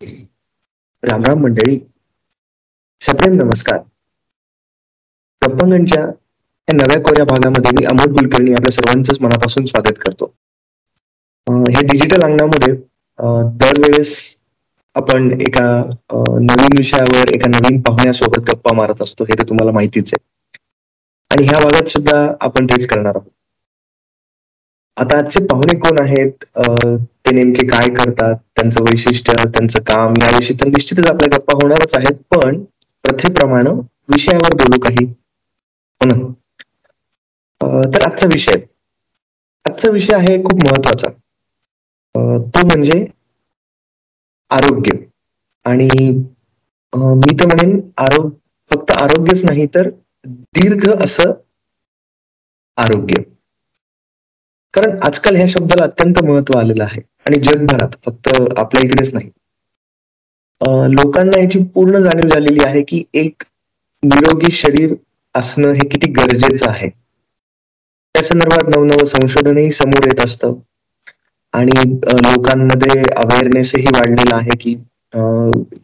रामराम मंडळी. सप्रेम नमस्कार. गप्पांगणच्या या नव्या कोऱ्या भागामध्ये मी अमोल कुलकर्णी आपल्या सर्वांचंच मनापासून स्वागत करतो. हे डिजिटल अंगणामध्ये दरवेळेस आपण एका नवीन विषयावर एका नवीन पाहुण्यासोबत गप्पा मारत असतो हे तर तुम्हाला माहितीच आहे. आणि ह्या भागात सुद्धा आपण तेच करणार आहोत. आता आजचे पाहुणे कोण आहेत? ते नेमके काय करतात त्यांचं वैशिष्ट्य त्यांचं काम याविषयी तर निश्चितच आपल्या गप्पा होणारच आहेत पण प्रथेप्रमाणे विषयावर बोलू काही. म्हणून. तर आजचा विषय. आजचा विषय आहे खूप महत्त्वाचा तो म्हणजे आरोग्य. आणि मी तर म्हणेन आरोग्य फक्त आरोग्यच नाही तर दीर्घ असं आरोग्य. कारण आजकाल ह्या शब्दाला अत्यंत महत्त्व आलेलं आहे. आणि जगभरात फक्त आपल्या इकडेच नाही. लोकांना याची पूर्ण जाणीव झालेली आहे की एक निरोगी शरीर असणं हे किती गरजेचं आहे. त्या संदर्भात नवनवं संशोधनही समोर येत असतं. आणि लोकांमध्ये अवेअरनेसही वाढलेला आहे की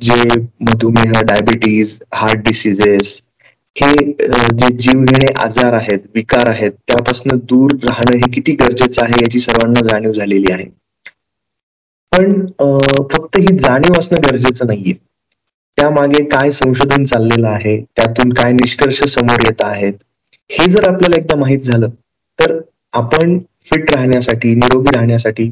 जे मधुमेह डायबिटीज हार्ट डिसिजेस हे जे जीवघेणे आजार आहेत विकार आहेत त्यापासून दूर राहणं हे किती गरजेचं आहे याची सर्वांना जाणीव झालेली आहे. पण फक्त ही जाणीव असणं गरजेचं नाहीये. त्यामागे काय संशोधन चाललेलं आहे त्यातून काय निष्कर्ष समोर येत आहेत हे जर आपल्याला एकदा माहीत झालं तर आपण फिट राहण्यासाठी निरोगी राहण्यासाठी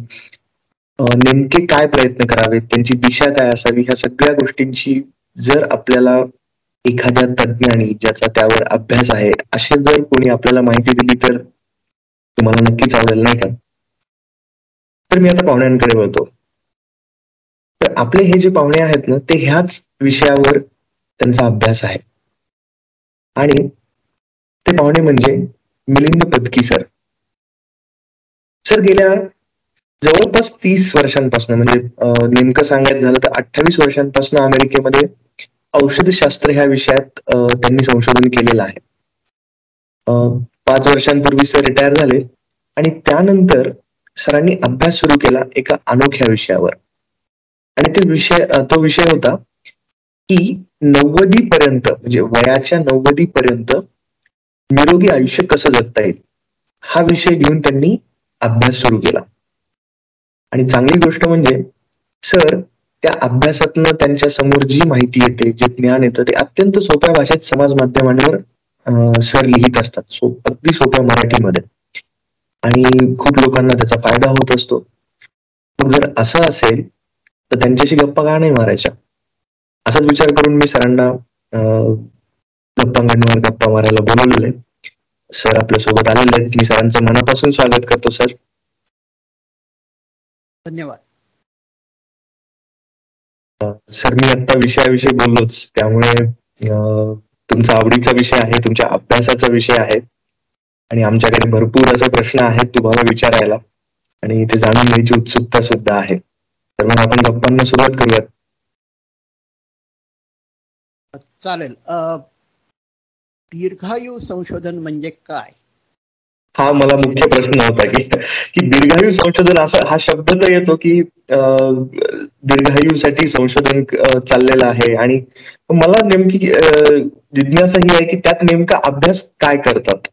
नेमके काय प्रयत्न करावेत त्यांची दिशा काय असावी ह्या सगळ्या गोष्टींची जर आपल्याला एखाद्या तज्ज्ञानी ज्याचा त्यावर अभ्यास आहे असे जर कोणी आपल्याला माहिती दिली तर तुम्हाला नक्कीच आवडेल नाही का? तर मी आता पाहुण्यांकडे वळतो. तर आपले हे जे पाहुणे आहेत ना ते ह्याच विषयावर त्यांचा अभ्यास आहे. आणि ते पाहुणे म्हणजे मिलिंद पदकी सर. सर गेल्या जवळपास तीस वर्षांपासून म्हणजे नेमकं सांगायचं झालं तर अठ्ठावीस वर्षांपासून अमेरिकेमध्ये औषधशास्त्र ह्या विषयात त्यांनी संशोधन केलेलं आहे. पाच वर्षांपूर्वी सर रिटायर झाले आणि त्यानंतर सरांनी अभ्यास सुरू केला एका अनोख्या विषयावर. आणि ते विषय तो विषय होता की नव्वदी पर्यंत म्हणजे वयाच्या नव्वदी पर्यंत निरोगी आयुष्य कसं जगता येईल? हा विषय घेऊन त्यांनी अभ्यास सुरू केला. आणि चांगली गोष्ट म्हणजे सर त्या अभ्यासातनं त्यांच्यासमोर जी माहिती येते जे ज्ञान येतं ते अत्यंत सोप्या भाषेत समाज माध्यमांवर सर लिहित असतात. सो अगदी सोप्या मराठीमध्ये. आणि खूप लोकांना त्याचा फायदा होत असतो. मग जर असं असेल तर त्यांच्याशी गप्पा का नाही मारायच्या? असाच विचार करून मी सरांना गप्पांगणवर गप्पा मारायला बोलवलेले. सर आपल्यासोबत आलेले आहेत. मी सरांचं मनापासून स्वागत करतो सर. धन्यवाद. सर मी आता विषयाविषयी बोललोच. त्यामुळे तुमचा आवडीचा विषय आहे तुमच्या अभ्यासाचा विषय आहे. आणि आमच्याकडे भरपूर असे प्रश्न आहेत तुम्हाला विचारायला. आणि ते जाणून घ्यायची उत्सुकता सुद्धा आहे. तर मग आपण गप्पांना सुरुवात करूयात. चालेल. दीर्घायू संशोधन म्हणजे काय? हा मला मुख्य प्रश्न होता की की दीर्घायू संशोधन असा हा शब्द तर येतो की दीर्घायूसाठी संशोधन चाललेलं आहे. आणि मला नेमकी जिज्ञासा ही आहे की त्यात नेमका अभ्यास काय करतात?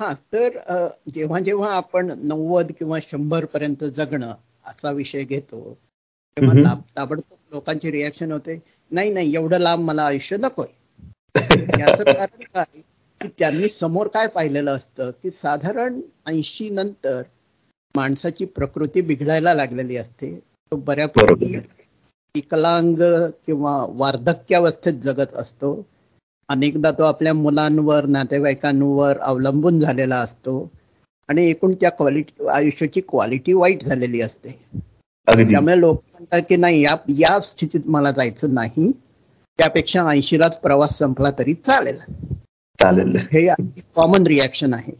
हा तर जेव्हा जेव्हा आपण नव्वद किंवा शंभर पर्यंत जगणं असा विषय घेतो. तेव्हा ताबडतोब लोकांची रिॲक्शन होते. नाही नाही एवढं लांब मला आयुष्य नकोय. याच कारण काय? की त्यांनी समोर काय पाहिलेलं असतं? की साधारण ऐंशी नंतर माणसाची प्रकृती बिघडायला लागलेली असते. तो बऱ्यापैकी विकलांग किंवा वार्धक्यावस्थेत जगत असतो. अनेकदा तो आपल्या मुलांवर नातेवाईकांवर अवलंबून झालेला असतो. आणि एकूण त्या क्वालिटी आयुष्याची क्वालिटी वाईट झालेली असते. त्यामुळे लोक म्हणतात की नाही या या स्थितीत मला जायचं नाही. त्यापेक्षा ऐंशीलाच प्रवास संपला तरी चालेल. चालेल. हे कॉमन रिॲक्शन आहे.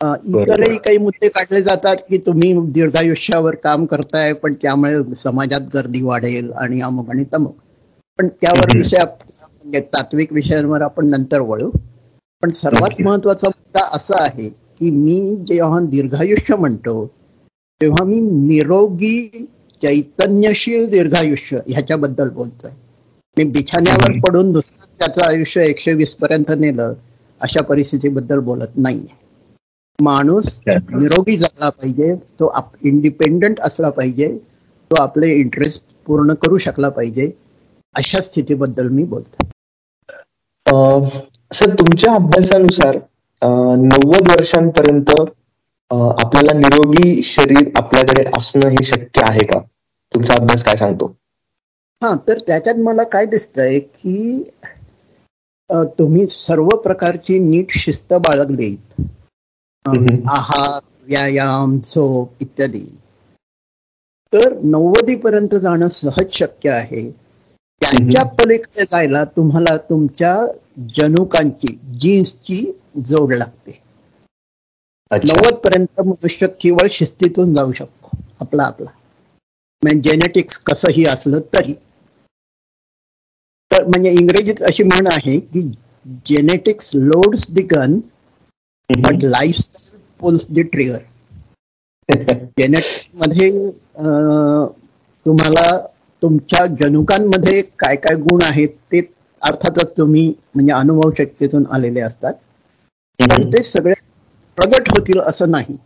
इतरही काही मुद्दे काढले जातात की तुम्ही दीर्घायुष्यावर काम करताय पण त्यामुळे समाजात गर्दी वाढेल आणि अमुक आणि तमुक. पण त्यावर विषय म्हणजे तात्विक विषयांवर आपण नंतर वळू. पण सर्वात महत्त्वाचा मुद्दा असा आहे की मी जेव्हा दीर्घायुष्य म्हणतो तेव्हा मी निरोगी चैतन्यशील दीर्घायुष्य ह्याच्याबद्दल बोलतोय. मी बिछाण्यावर पडून दुसरं त्याचं आयुष्य एकशे वीस पर्यंत नेलं अशा परिस्थितीबद्दल बोलत नाहीये. माणूस निरोगी झाला पाहिजे तो इंडिपेंडंट असला पाहिजे तो आपले इंटरेस्ट पूर्ण करू शकला पाहिजे अशा स्थितीबद्दल मी बोलतो सर तुमच्या अभ्यासानुसार नव्वद वर्षांपर्यंत आपल्याला निरोगी शरीर आपल्याकडे असणं हे शक्य आहे का? तुमचा अभ्यास काय सांगतो? हा तर त्याच्यात मला काय दिसतंय की तुम्ही सर्व प्रकारची नीट शिस्त बाळगली आहार व्यायाम झोप इत्यादी. तर नव्वदी पर्यंत जाणं सहज शक्य आहे. त्यांच्या पलीकडे जायला तुम्हाला तुमच्या जनुकांची जीन्सची जोड लागते. नव्वद पर्यंत मनुष्य केवळ शिस्तीतून जाऊ शकतो आपला आपला. म्हणजे जेनेटिक्स कसंही असलं तरी. तर म्हणजे इंग्रजीत अशी म्हण आहे की genetics loads the gun but lifestyle pulls the trigger जेनेटिक्समध्ये तुम्हाला तुमच्या जनुकांमध्ये काय काय गुण आहेत ते अर्थातच तुम्ही म्हणजे अनुभव शक्यतेतून आलेले असतात. पण ते सगळे प्रगट होतील असं नाही.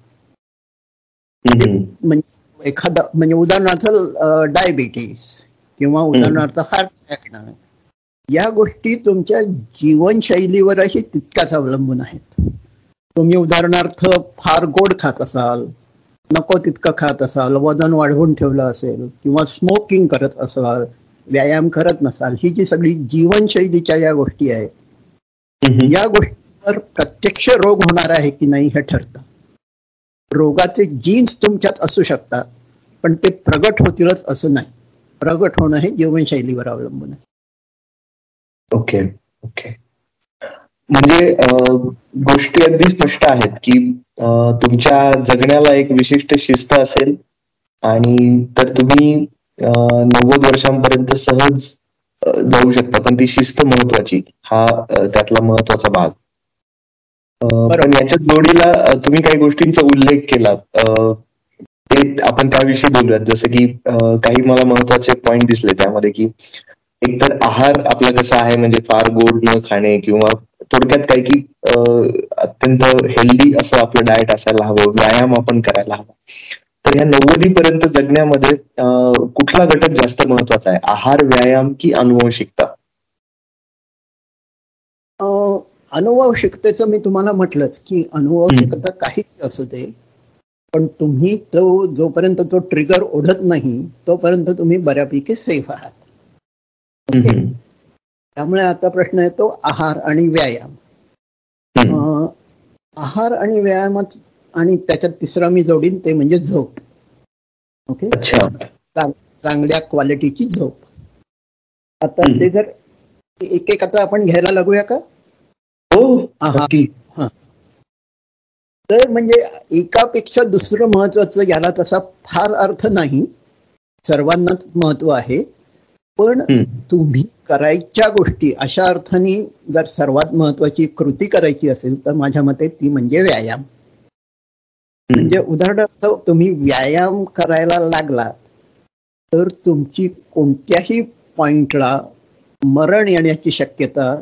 म्हणजे एखादा म्हणजे उदाहरणार्थ डायबिटीस किंवा उदाहरणार्थ हार्ट अटॅक या गोष्टी तुमच्या जीवनशैलीवरही तितक्याच अवलंबून आहेत. तुम्ही उदाहरणार्थ फार गोड खात असाल नको तितकं खात असाल वजन वाढवून ठेवलं असेल किंवा स्मोकिंग करत असाल व्यायाम करत नसाल ही जी सगळी जीवनशैलीच्या या गोष्टी आहेत या गोष्टीवर प्रत्यक्ष रोग होणार आहे की नाही हे ठरतं. रोगाचे जीन्स तुमच्यात असू शकतात पण ते प्रगट होतीलच असं नाही. प्रगट होणं हे जीवनशैलीवर अवलंबून आहे. Okay okay. म्हणजे गोष्टी अगदी स्पष्ट आहेत की तुमच्या जगण्याला एक विशिष्ट शिस्त असेल आणि तर तुम्ही नव्वद वर्षांपर्यंत सहज जाऊ शकता. पण ती शिस्त महत्वाची. हा त्यातला महत्त्वाचा भाग. पण याच्या जोडीला तुम्ही काही गोष्टींचा उल्लेख केला. ते आपण त्याविषयी बोलूयात. जसं की काही मला महत्त्वाचे पॉइंट दिसले त्यामध्ये की एकतर आहार आपला कसा आहे म्हणजे फार गोड न खाणे किंवा थोडक्यात काय की अत्यंत हेल्दी असं आपलं डाएट असायला हवं व्यायाम आपण करायला हवा. तर या नव्वदी पर्यंत जगण्यामध्ये कुठला घटक जास्त महत्त्वाचा आहे? आहार व्यायाम की अनुवंशिकता? अनुवंशिकतेचं मी तुम्हाला म्हटलंच की अनुवंशिकता काहीच असू दे पण तुम्ही तो जोपर्यंत तो ट्रिगर ओढत नाही तोपर्यंत तुम्ही बऱ्यापैकी सेफ आहात. ओके त्यामुळे आता प्रश्न येतो आहार आणि व्यायाम. आहार आणि व्यायामात आणि त्याच्यात तिसरा मी जोडीन ते म्हणजे झोप. ओके चांगल्या क्वालिटीची झोप. आता ते जर एक एक आता आपण घ्यायला लागूया का? हो तर म्हणजे एकापेक्षा दुसरं महत्वाचं याला तसा फार अर्थ नाही. सर्वांनाच महत्त्व आहे. पण तुम्ही करायच्या गोष्टी अशा अर्थाने जर सर्वात महत्वाची कृती करायची असेल तर माझ्या मते ती म्हणजे व्यायाम. म्हणजे उदाहरणार्थ तुम्ही व्यायाम करायला लागलात तर तुमची कोणत्याही पॉइंटला मरण येण्याची शक्यता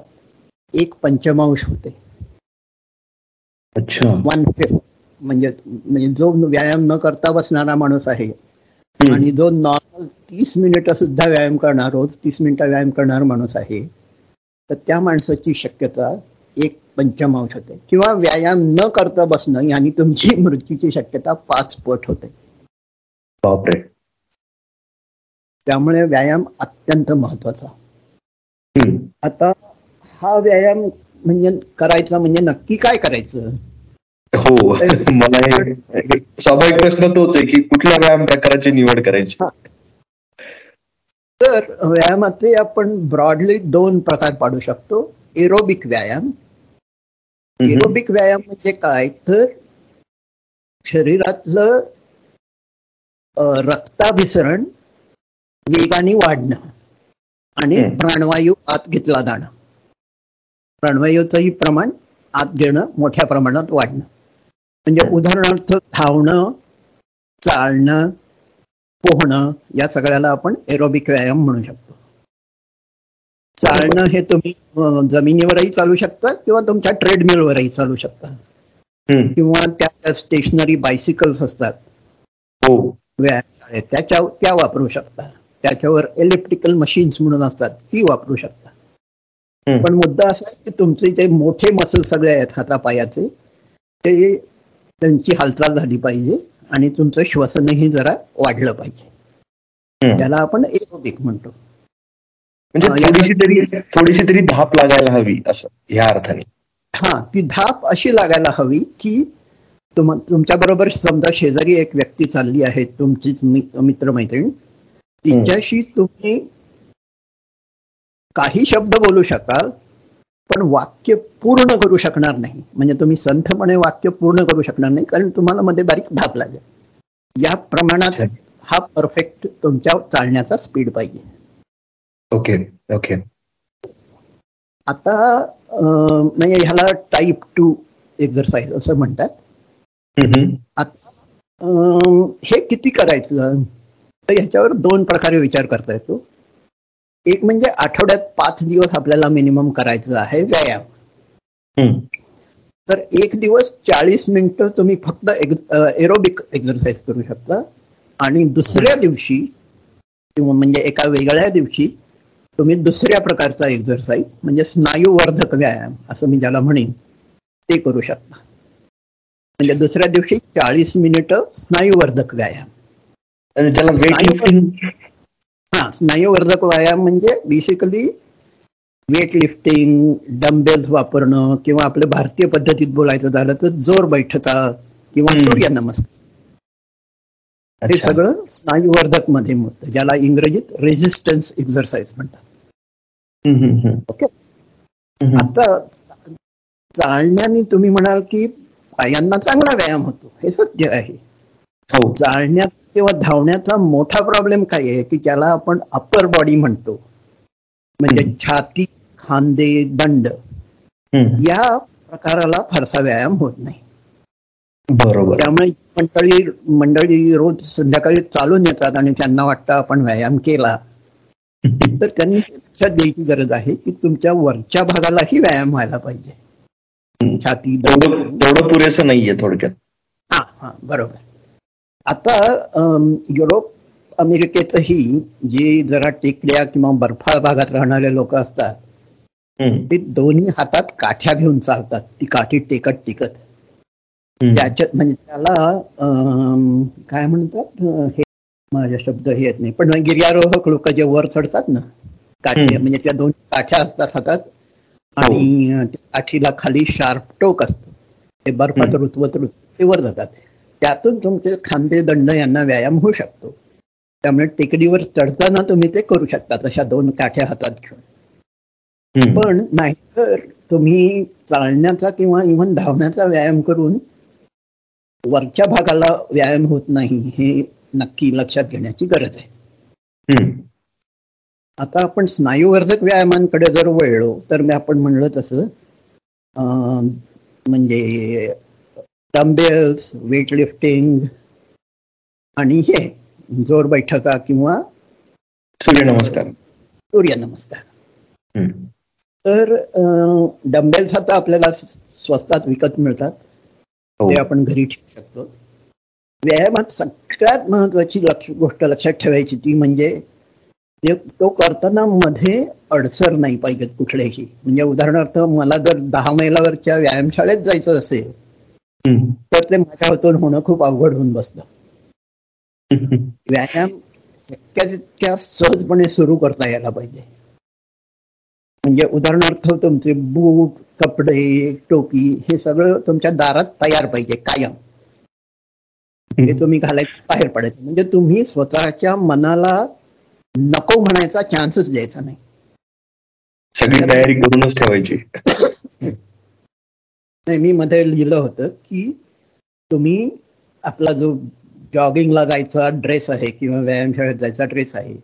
एक पंचमांश होते. वन फिफ्थ म्हणजे म्हणजे जो व्यायाम न करता बसणारा माणूस आहे आणि जो नॉर्मल तीस मिनिटं सुद्धा व्यायाम करणार रोज तीस मिनिटं व्यायाम करणार माणूस आहे तर त्या माणसाची शक्यता एक पंचमांश होते. किंवा व्यायाम न करता बसणं यांनी तुमची मृत्यूची शक्यता पाच पट होते. त्यामुळे व्यायाम अत्यंत महत्त्वाचा आता हा व्यायाम म्हणजे करायचा म्हणजे नक्की काय करायचं? हो मला स्वाभाविक प्रश्न आहे की कुठल्या व्यायाम प्रकाराची निवड करायची? तर व्यायामाचे आपण ब्रॉडली दोन प्रकार पाडू शकतो. एरोबिक व्यायाम एरोबिक व्यायाम म्हणजे काय? तर शरीरातलं रक्ताभिसरण वेगाने वाढणं आणि प्राणवायू आत घेतला जाणं. प्राणवायूचंही प्रमाण आत घेणं मोठ्या प्रमाणात वाढणं. म्हणजे उदाहरणार्थ धावणं चालणं पोहणं या सगळ्याला आपण एरोबिक व्यायाम म्हणू शकतो. चालणं हे तुम्ही जमिनीवरही चालू शकता किंवा तुमच्या ट्रेडमिलवरही चालू शकता. किंवा त्या स्टेशनरी बायसिकल्स असतात. हो. त्याच्या त्या वापरू शकता. त्याच्यावर इलेक्ट्रिकल मशीन्स म्हणून असतात ती वापरू शकता. पण मुद्दा असा आहे की तुमचे जे मोठे मसल सगळे आहेत हातापायाचे ते त्यांची हालचाल झाली पाहिजे आणि तुमचं श्वसनही जरा वाढलं पाहिजे. त्याला आपण एरोबिक म्हणतो. म्हणजे थोडीशी तरी थोडीशी तरी धाप लागायला हवी असं ह्या अर्थाने. हा ती धाप अशी लागायला हवी की तुमच्या बरोबर समजा शेजारी एक व्यक्ती चालली आहे तुमचीच मित्रमैत्रीण. तिच्याशी तुम्ही काही शब्द बोलू शकाल पण वाक्य पूर्ण करू शकणार नाही. म्हणजे तुम्ही संथपणे वाक्य पूर्ण करू शकणार नाही कारण तुम्हाला मध्ये बारीक धाप लागेल. या प्रमाणात हा परफेक्ट तुमच्या चालण्याचा स्पीड पाहिजे. Okay okay. आता म्हणजे ह्याला टाईप टू एक्झरसाइज असं म्हणतात. आता हे किती करायचं? तर ह्याच्यावर दोन प्रकारे विचार करता येतो. एक म्हणजे आठवड्यात पाच दिवस आपल्याला मिनिमम करायचं आहे व्यायाम. तर एक दिवस चाळीस मिनिटं तुम्ही फक्त एरोबिक एक्झरसाइज करू शकता. आणि दुसऱ्या दिवशी किंवा म्हणजे एका वेगळ्या दिवशी तुम्ही दुसऱ्या प्रकारचा एक्झरसाइज म्हणजे स्नायूवर्धक व्यायाम असं मी ज्याला म्हणेन ते करू शकता. म्हणजे दुसऱ्या दिवशी चाळीस मिनिटं स्नायूवर्धक व्यायाम. हा स्नायूवर्धक व्यायाम म्हणजे बेसिकली वेट लिफ्टिंग डम्बेल्स वापरणं किंवा आपल्या भारतीय पद्धतीत बोलायचं झालं तर जोर बैठका किंवा सूर्य नमस्कार हे सगळं स्नायूवर्धकमध्ये ज्याला इंग्रजीत रेझिस्टन्स एक्झरसाइज म्हणतात. ओके. आता चालण्याने तुम्ही म्हणाल की पायांना चांगला व्यायाम होतो. हे सत्य आहे. हो. चालण्यात किंवा धावण्याचा मोठा प्रॉब्लेम काय आहे की ज्याला आपण अप्पर बॉडी म्हणतो? म्हणजे छाती खांदे दंड या प्रकाराला फारसा व्यायाम होत नाही. बरोबर. त्यामुळे मंडळी मंडळी रोज संध्याकाळी चालून येतात आणि त्यांना वाटतं आपण व्यायाम केला. तर त्यांनी लक्षात द्यायची गरज आहे की तुमच्या वरच्या भागालाही व्यायाम व्हायला पाहिजे. छाती तेवढं पुरेसं नाहीये थोडक्यात. हा हा बरोबर. आता युरोप अमेरिकेतही जे जरा टेकड्या किंवा बर्फाळ भागात राहणारे लोक असतात ते दोन्ही हातात काठ्या घेऊन चालतात. ती काठी टेकत टिकत. त्याच्यात म्हणजे त्याला काय म्हणतात हे माझ्या शब्द हे येत नाही. पण गिर्यारोहक लोक जे वर चढतात ना काठी म्हणजे त्या दोन काठ्या असतात हातात आणि त्या काठीला खाली शार्प टोक असतो. ते बर्फात रुतवत रुतवत ते वर जातात. त्यातून तुमचे खांदे दंड यांना व्यायाम होऊ शकतो. त्यामुळे टेकडीवर चढताना तुम्ही ते करू शकता अशा दोन काठ्या हातात घेऊन. पण नाहीतर तुम्ही चालण्याचा किंवा इव्हन धावण्याचा व्यायाम करून वरच्या भागाला व्यायाम होत नाही हे नक्की लक्षात घेण्याची गरज आहे. आता आपण स्नायूवर्धक व्यायामांकडे जर वळलो तर मी आपण म्हणलं तसं म्हणजे डम्बेल्स वेट लिफ्टिंग आणि हे जोर बैठका किंवा सूर्यनमस्कार. सूर्यनमस्कार. तर डम्बेल्स आता आपल्याला स्वस्तात विकत मिळतात. हो. ते आपण घरी ठेवू शकतो. व्यायामात सगळ्यात महत्वाची लक्ष गोष्ट लक्षात ठेवायची ती म्हणजे तो करताना मध्ये अडसर नाही पाहिजेत कुठलेही. म्हणजे उदाहरणार्थ मला जर दहा मैलावरच्या व्यायामशाळेत जायचं असेल तर ते माझ्या हातून होणं खूप अवघड होऊन बसतं. व्यायाम शक्य तितक्या सहजपणे सुरू करता यायला पाहिजे. म्हणजे उदाहरणार्थ तुमचे बूट कपडे टोपी हे सगळं तुमच्या दारात तयार पाहिजे कायम. हे तुम्ही घालायचं बाहेर पडायचं. म्हणजे तुम्ही स्वतःच्या मनाला नको म्हणायचा चान्सच द्यायचा नाही. सगळी तयारी करूनच ठेवायची. नाही मी मध्ये लिहिलं होतं की तुम्ही आपला जो जॉगिंगला जायचा ड्रेस आहे किंवा व्यायामशाळेत जायचा ड्रेस आहे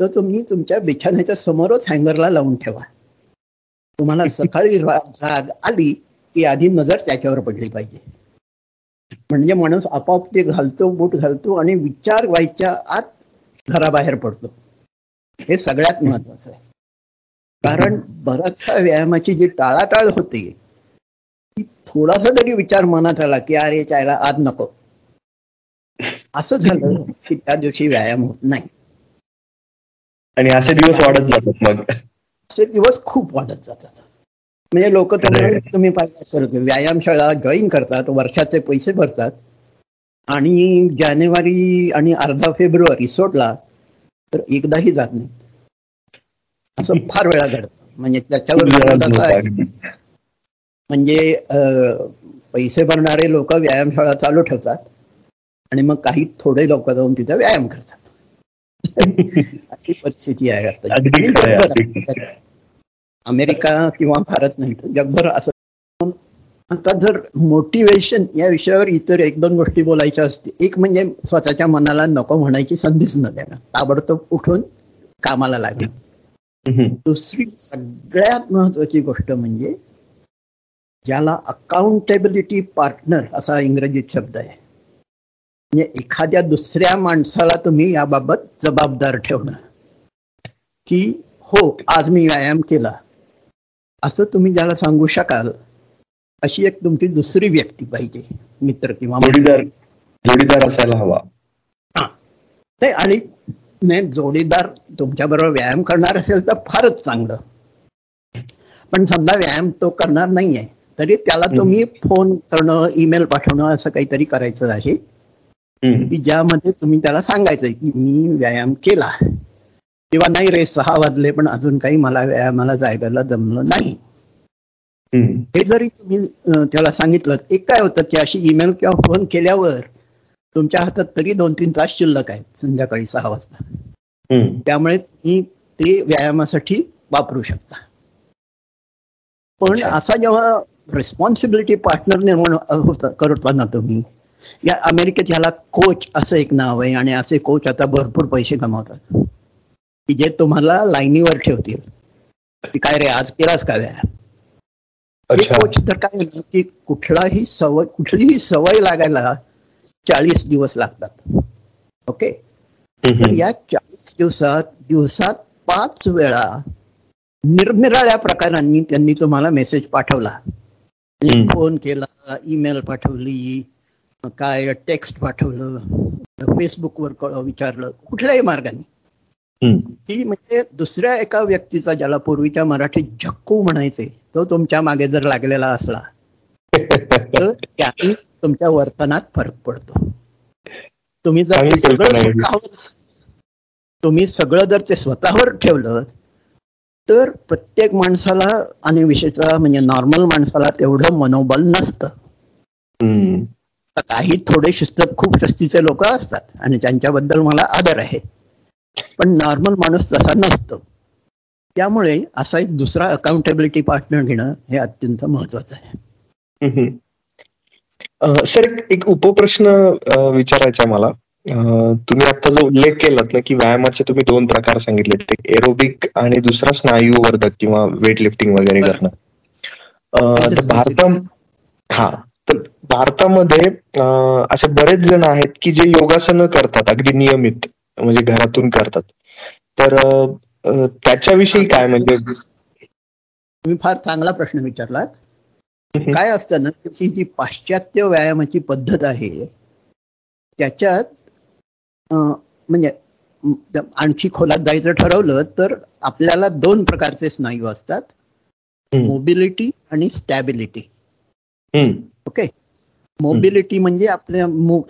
तर तुम्ही तुमच्या बिछाण्याच्या समोरच हँगरला लावून ठेवा. तुम्हाला सकाळी जाग आली की आधी नजर त्याच्यावर पडली पाहिजे. म्हणजे माणूस आपोआप ते घालतो बूट घालतो आणि विचार व्हायच्या आत घराबाहेर पडतो. हे सगळ्यात महत्वाचं आहे. कारण बराचसा व्यायामाची जी टाळाटाळ होते ती थोडासा तरी विचार मनात आला की अरे चायला आज नको. असं झालं की त्या दिवशी व्यायाम होत नाही. आणि असे दिवस वाढत जातात मग. असे दिवस खूप वाढत जातात. म्हणजे लोक तर तुम्ही पाहिजे असेल व्यायामशाळा जॉईन करतात वर्षाचे पैसे भरतात. आणि जानेवारी आणि अर्धा फेब्रुवारी सोडला तर एकदाही जात नाही. असं फार वेळा घडतं. म्हणजे त्याच्यावर असं आहे. म्हणजे पैसे भरणारे लोक व्यायामशाळा चालू ठेवतात आणि मग काही थोडे लोक जाऊन तिथे व्यायाम करतात. अशी परिस्थिती आहे. अमेरिका किंवा भारत नाही तर जगभर असं. आता जर मोटिवेशन या विषयावर इतर एक दोन गोष्टी बोलायच्या असतील एक म्हणजे स्वतःच्या मनाला नको म्हणायची संधीच न देणं ताबडतोब उठून कामाला लागणं. दुसरी सगळ्यात महत्वाची गोष्ट म्हणजे ज्याला अकाउंटेबिलिटी पार्टनर असा इंग्रजीत शब्द आहे. म्हणजे एखाद्या दुसऱ्या माणसाला तुम्ही याबाबत जबाबदार ठेवणं. की हो आज मी व्यायाम केला. असं तुम्ही ज्याला सांगू शकाल अशी एक तुमची दुसरी व्यक्ती पाहिजे मित्र किंवा जोडीदार जोडीदार असायला हवा. नाही आणि नाही जोडीदार तुमच्या बरोबर व्यायाम करणार असेल तर फारच चांगलं. पण समजा व्यायाम तो करणार नाहीये तरी त्याला तुम्ही फोन करणं ईमेल पाठवणं असं काहीतरी करायचं आहे की ज्यामध्ये तुम्ही त्याला सांगायचंय की मी व्यायाम केला किंवा नाही रे सहा वाजले पण अजून काही मला व्यायामाला जायला जमलं नाही. हे जरी तुम्ही त्याला सांगितलं एक काय होतं की अशी ईमेल किंवा फोन केल्यावर तुमच्या हातात तरी दोन तीन तास शिल्लक आहेत संध्याकाळी सहा वाजता. त्यामुळे तुम्ही ते व्यायामासाठी वापरू शकता. पण असा जेव्हा रिस्पॉन्सिबिलिटी पार्टनर निर्माण करतो ना तुम्ही या अमेरिकेत ह्याला कोच असं एक नाव आहे आणि असे कोच आता भरपूर पैसे कमावतात. की जे तुम्हाला लाईनीवर ठेवतील. काय रे आज केलास का तर काय की कुठलाही सवय कुठलीही सवय लागायला चाळीस दिवस लागतात. ओके तर या चाळीस दिवसात दिवसात पाच वेळा निरनिराळ्या प्रकारांनी त्यांनी तुम्हाला मेसेज पाठवला. फोन केला ईमेल पाठवली काय टेक्स्ट पाठवलं फेसबुकवर विचारलं कुठल्याही मार्गाने. की म्हणजे दुसऱ्या एका व्यक्तीचा ज्याला पूर्वीच्या मराठीत झक्कू म्हणायचे तो तुमच्या मागे जर लागलेला असला तर त्याने तुमच्या वर्तनात फरक पडतो. तुम्ही जर तुम्ही सगळं जर ते स्वतःवर ठेवलं तर प्रत्येक माणसाला आणि विषयचा म्हणजे नॉर्मल माणसाला तेवढं मनोबल नसतं. काही थोडे शिस्त खूप शिस्तीचे लोक असतात आणि त्यांच्याबद्दल मला आदर आहे. पण नॉर्मल माणूस तसा नसतो. त्यामुळे असा एक दुसरा अकाउंटेबिलिटी पार्टनर घेणं हे अत्यंत महत्वाचं आहे. सर एक उपप्रश्न विचारायचा मला. तुम्ही आता जो उल्लेख केलात ना की व्यायामाचे तुम्ही दोन प्रकार सांगितले एरोबिक आणि दुसरा स्नायूवर्धक किंवा वेट लिफ्टिंग वगैरे करणं. भारता हा तर भारतामध्ये असे बरेच जण आहेत की जे योगासनं करतात अगदी नियमित. म्हणजे घरातून करतात. तर त्याच्याविषयी काय म्हणजे? तुम्ही फार चांगला प्रश्न विचारलात. काय असतं ना ही जी पाश्चात्य व्यायामाची पद्धत आहे त्याच्यात म्हणजे आणखी खोलात जायचं ठरवलं तर आपल्याला दोन प्रकारचे स्नायू असतात. मोबिलिटी आणि स्टॅबिलिटी ओके मोबिलिटी म्हणजे आपल्या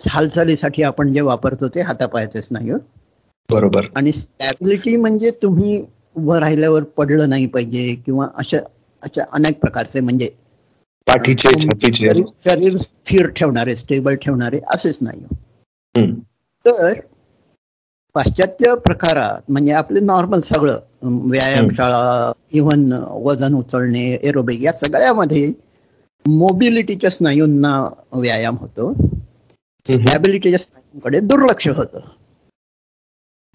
हालचालीसाठी आपण जे वापरतो ते हातापायाचे स्नायू बरोबर. आणि स्टॅबिलिटी म्हणजे तुम्ही उभं राहिल्यावर पडलं नाही पाहिजे किंवा अशा अशा अनेक प्रकारचे म्हणजे पाठीचे शरीर स्थिर ठेवणारे स्टेबल ठेवणारे असेच नाही तर पाश्चात्य प्रकारात म्हणजे आपले नॉर्मल सगळं व्यायामशाळा इव्हन वजन उचलणे एरोबिक या सगळ्यामध्ये मोबिलिटीच्या स्नायूंना व्यायाम होतो. स्टॅबिलिटीच्या स्नायूंकडे दुर्लक्ष होतं.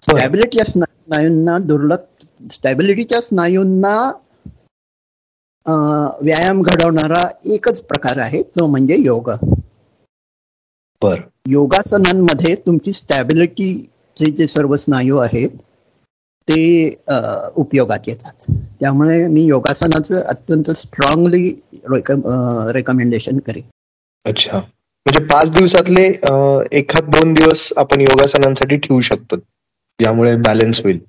स्टॅबिलिटीच्या स्नायूंना दुर्लक्ष स्टॅबिलिटीच्या स्नायूंना व्यायाम घडवणारा एकच प्रकार आहे तो म्हणजे योग. योगासनांमध्ये तुमची स्टॅबिलिटीचे जे सर्व स्नायू आहेत ते उपयोगात येतात. त्यामुळे मी योगासनाचं अत्यंत स्ट्रॉंगली रेकमेंडेशन करेन. अच्छा. म्हणजे पाच दिवसातले एखाद दोन दिवस आपण योगासनांसाठी ठेवू शकतो. यामुळे बॅलन्स होईल.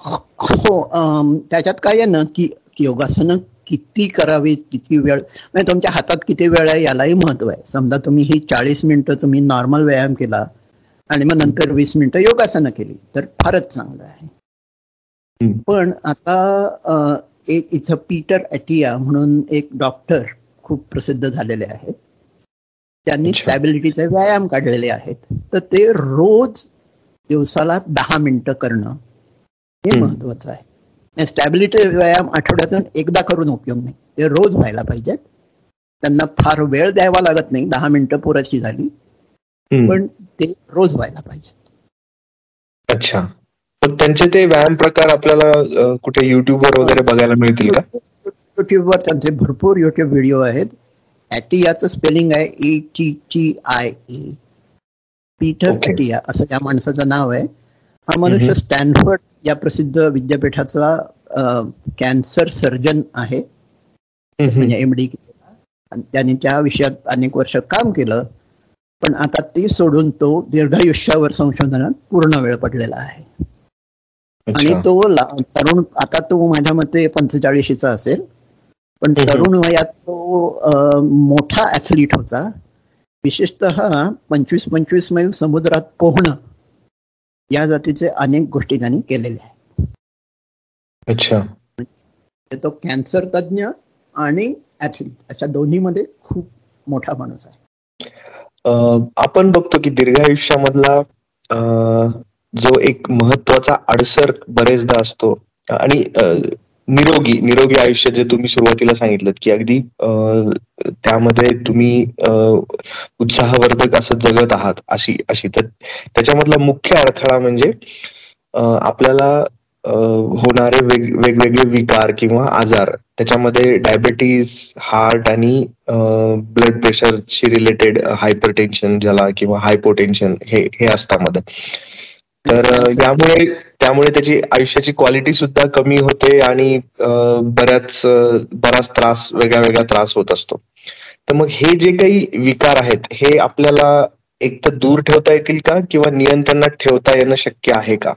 हो त्याच्यात काय आहे ना की योगासनं किती करावी किती वेळ म्हणजे तुमच्या हातात किती वेळ आहे यालाही महत्त्व आहे. समजा तुम्ही ही चाळीस मिनिटं तुम्ही नॉर्मल व्यायाम केला आणि मग नंतर वीस मिनिटं योगासनं केली तर फारच चांगलं आहे. पण आता एक इथं पीटर अटिया म्हणून एक डॉक्टर खूप प्रसिद्ध झालेले आहेत. त्यांनी स्टॅबिलिटीचे व्यायाम काढलेले आहेत. तर ते रोज दिवसाला दहा मिनिटं करणं हे महत्वाचं आहे. स्टॅबिलिटी व्यायाम आठवड्यातून एकदा करून उपयोग नाही. ते रोज व्हायला पाहिजे त्यांना फार वेळ द्यावा लागत नाही. दहा मिनिटं पुरेशी झाली. पण ते रोज व्हायला पाहिजे अच्छा. त्यांचे ते व्यायाम प्रकार आपल्याला कुठे युट्यूबवर वगैरे बघायला मिळतील का? युट्यूबवर त्यांचे भरपूर युट्यूब व्हिडिओ आहेत. ॲटियाचं स्पेलिंग आहे A T T I A Peter Attia असं या माणसाचं नाव आहे. हा मनुष्य स्टॅनफर्ड या प्रसिद्ध विद्यापीठाचा कॅन्सर सर्जन आहे. म्हणजे एम डी त्याने त्या विषयात अनेक वर्ष काम केलं. पण आता ते सोडून तो दीर्घायुष्यावर संशोधनात पूर्ण वेळ पडलेला आहे. आणि तो तरुण आता तो माझ्या मते पंचेचाळीशीचा असेल. पण तरुण वयात तो मोठा ऍथलीट होता. विशेषत पंचवीस पंचवीस मैल समुद्रात पोहणं या जातीचे अनेक गोष्टी त्यांनी केलेल्या आहेत. अच्छा. तो कॅन्सर तज्ञ आणि ऍथलीट अशा दोन्ही मध्ये खूप मोठा माणूस आहे. आपण बघतो की दीर्घायुष्यामधला जो एक महत्त्वाचा अडसर बरेचदा असतो. आणि निरोगी निरोगी आयुष्य जे तुम्ही सुरुवातीला सांगितलं की अगदी त्यामध्ये तुम्ही उत्साहवर्धक असं जगत आहात अशी अशी. तर त्याच्यामधला मुख्य अडथळा म्हणजे आपल्याला होणारे वेग वेगवेगळे विकार किंवा आजार. त्याच्यामध्ये डायबेटीज हार्ट आणि ब्लड प्रेशरशी रिलेटेड हायपर टेन्शन ज्याला किंवा हायपोटेन्शन हे हे असतात मध्ये तर यामुळे त्यामुळे त्याची आयुष्याची क्वालिटी सुद्धा कमी होते आणि बऱ्याच बराच त्रास वेगळा वेगळा त्रास होत असतो. तर मग हे जे काही विकार आहेत हे आपल्याला एक तर दूर ठेवता येतील का? किंवा नियंत्रणात ठेवता येणं शक्य आहे का?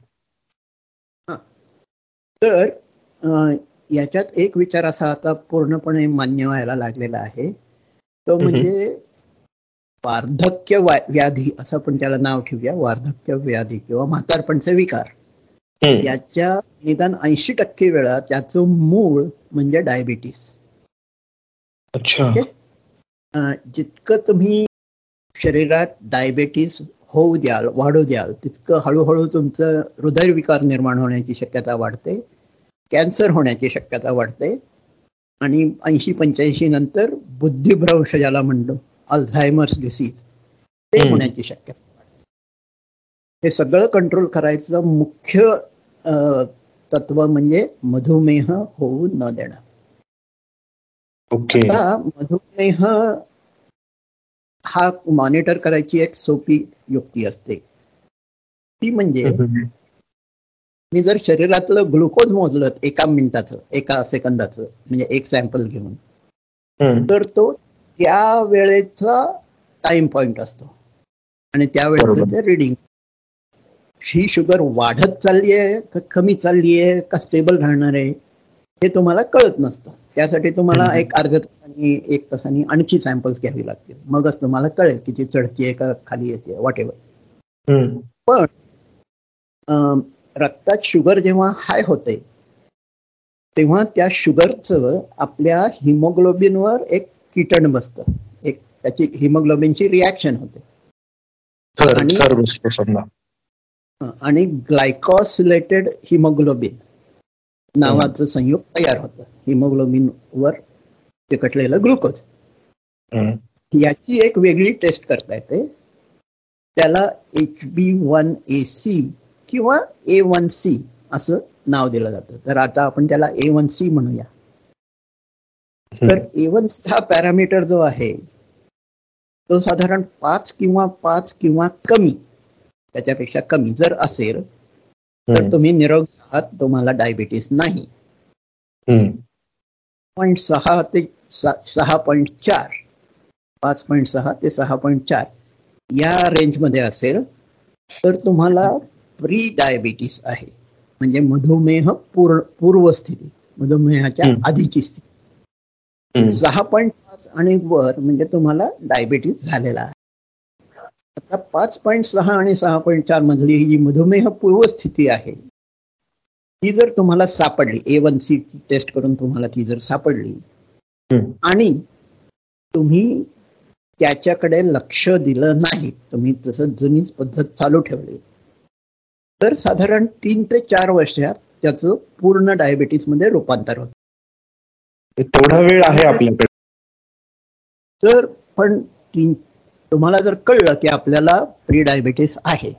तर याच्यात एक विचार असा आता पूर्णपणे मान्य व्हायला लागलेला आहे. तो म्हणजे वार्धक्य व्याधी असं आपण त्याला नाव ठेवूया वार्धक्य व्याधी किंवा म्हातारपणचे विकार. याच्या निदान ऐंशी टक्के वेळा त्याचं मूळ म्हणजे डायबिटीस जितकं तुम्ही शरीरात डायबिटीस होऊ द्याल वाढू द्याल तितकं हळूहळू तुमचं हृदयविकार निर्माण होण्याची शक्यता वाढते कॅन्सर होण्याची शक्यता वाढते आणि ऐंशी पंच्याऐंशी नंतर बुद्धिभ्रंश ज्याला म्हणतो अल्झायमर्स डिसीज. ते होण्याची शक्यता. हे सगळं कंट्रोल करायचं मुख्य तत्व म्हणजे मधुमेह होऊ न देणं. आता मधुमेह हा मॉनिटर करायची एक सोपी युक्ती असते. ती म्हणजे मी जर शरीरातलं ग्लुकोज मोजलं एका मिनिटाचं एका सेकंदाचं म्हणजे एक सॅम्पल घेऊन तर तो त्या वेळेचा टाइम पॉइंट असतो. आणि त्यावेळेच ते रिडिंग ही शुगर वाढत चालली आहे का कमी चालली आहे का स्टेबल राहणार आहे हे तुम्हाला कळत नसतं. त्यासाठी तुम्हाला एक अर्ध्या तासानी एक तासानी आणखी सॅम्पल्स घ्यावी लागतील. मगच तुम्हाला कळेल की ती चढतीये का खाली येते वॉट एव्हर पण रक्तात शुगर जेव्हा हाय होते तेव्हा त्या शुगरचं आपल्या हिमोग्लोबिनवर एक किटण बसतं. एक त्याची हिमोग्लोबिनची रिॲक्शन होते. आणि ग्लायकॉसिलेटेड हिमोग्लोबिन नावाचं संयुग तयार होतं. हिमोग्लोबिन वर चिकटलेलं ग्लुकोज. याची एक वेगळी टेस्ट करता येते. त्याला H B one A C किंवा ए वन सी असं नाव दिलं जातं. तर आता आपण त्याला ए वन सी म्हणूया. तर ए वन सी हा पॅरामीटर जो आहे तो साधारण पाच किंवा पाच किंवा कमी त्याच्यापेक्षा कमी जर असेल तर तुम्ही निरोगी आहात तुम्हाला डायबिटीस नाही. पॉईंट सहा ते सहा पॉईंट चार पाच पॉईंट सहा ते सहा पॉईंट चार या रेंजमध्ये असेल तर तुम्हाला प्री डायबिटीस आहे. म्हणजे मधुमेह पूर्ण पूर्व स्थिती मधुमेहाच्या आधीची स्थिती. सहा पॉईंट पाच आणि वर म्हणजे तुम्हाला डायबिटीस झालेला आहे. आता पाच पॉईंट सहा आणि सहा पॉईंट चार मधली ही मधुमेह पूर्व स्थिती आहे. ती जर तुम्हाला सापडली ए वन सी टेस्ट करून तुम्हाला ती जर सापडली आणि तुम्ही त्याच्याकडे लक्ष दिलं नाही तुम्ही तसं जुनीच पद्धत चालू ठेवली तर साधारण तीन ते चार वर्षात त्याचं पूर्ण डायबिटीसमध्ये रूपांतर होत. थोडा वेळ आहे आपल्याकडे. तर पण तीन तुम्हाला जर कळलं की आपल्याला प्री डायबिटीस आहे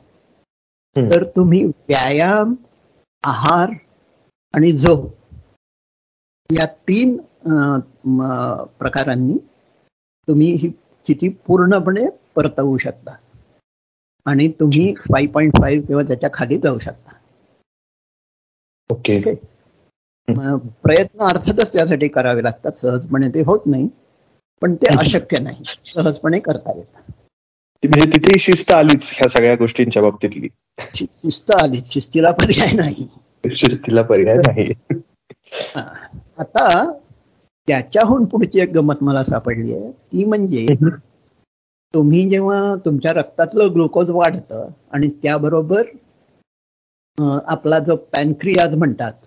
तर तुम्ही व्यायाम आहार आणि झोप या तीन प्रकारांनी तुम्ही ही स्थिती पूर्णपणे परतवू शकता. आणि तुम्ही फाईव्ह पॉईंट फाईव्ह किंवा त्याच्याखाली जाऊ शकता. ओके? प्रयत्न अर्थातच त्यासाठी करावे लागतात सहजपणे ते होत नाही पण ते अशक्य नाही सहजपणे करता येतात म्हणजे तिथे शिस्त आलीच ह्या सगळ्या गोष्टींच्या बाबतीतली. शिस्त आली शिस्तीला पर्याय नाही. शिस्तीला पर्याय नाही. आता त्याच्याहून पुढची एक गमत मला सापडली आहे. ती म्हणजे तुम्ही जेव्हा तुमच्या रक्तातलं ग्लुकोज वाढतं आणि त्याबरोबर आपला जो पॅनक्रियाज म्हणतात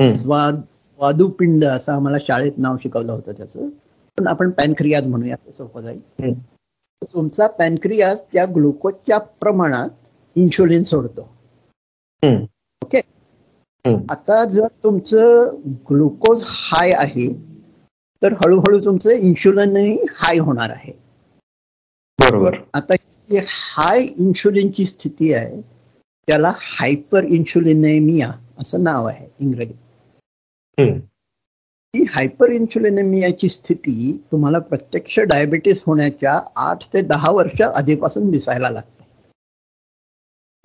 स्वाद स्वादुपिंड असं आम्हाला शाळेत नाव शिकवलं होतं त्याचं. पण आपण पॅनक्रियाज म्हणूया सोपं जाईल. तुमचा पॅनक्रियाज त्या ग्लुकोजच्या प्रमाणात इन्शुलिन सोडतो. ओके? आता जर तुमचं ग्लुकोज हाय आहे तर हळूहळू तुमचं इन्शुलिनही हाय होणार आहे. बरोबर. आता जी हाय इन्शुलिनची स्थिती आहे त्याला हायपर इन्शुलिनेमिया असं नाव आहे इंग्रजीत. ही हायपर इन्शुलिनेमियाची स्थिती तुम्हाला प्रत्यक्ष डायबिटीस होण्याच्या आठ ते दहा वर्ष आधीपासून दिसायला लागते.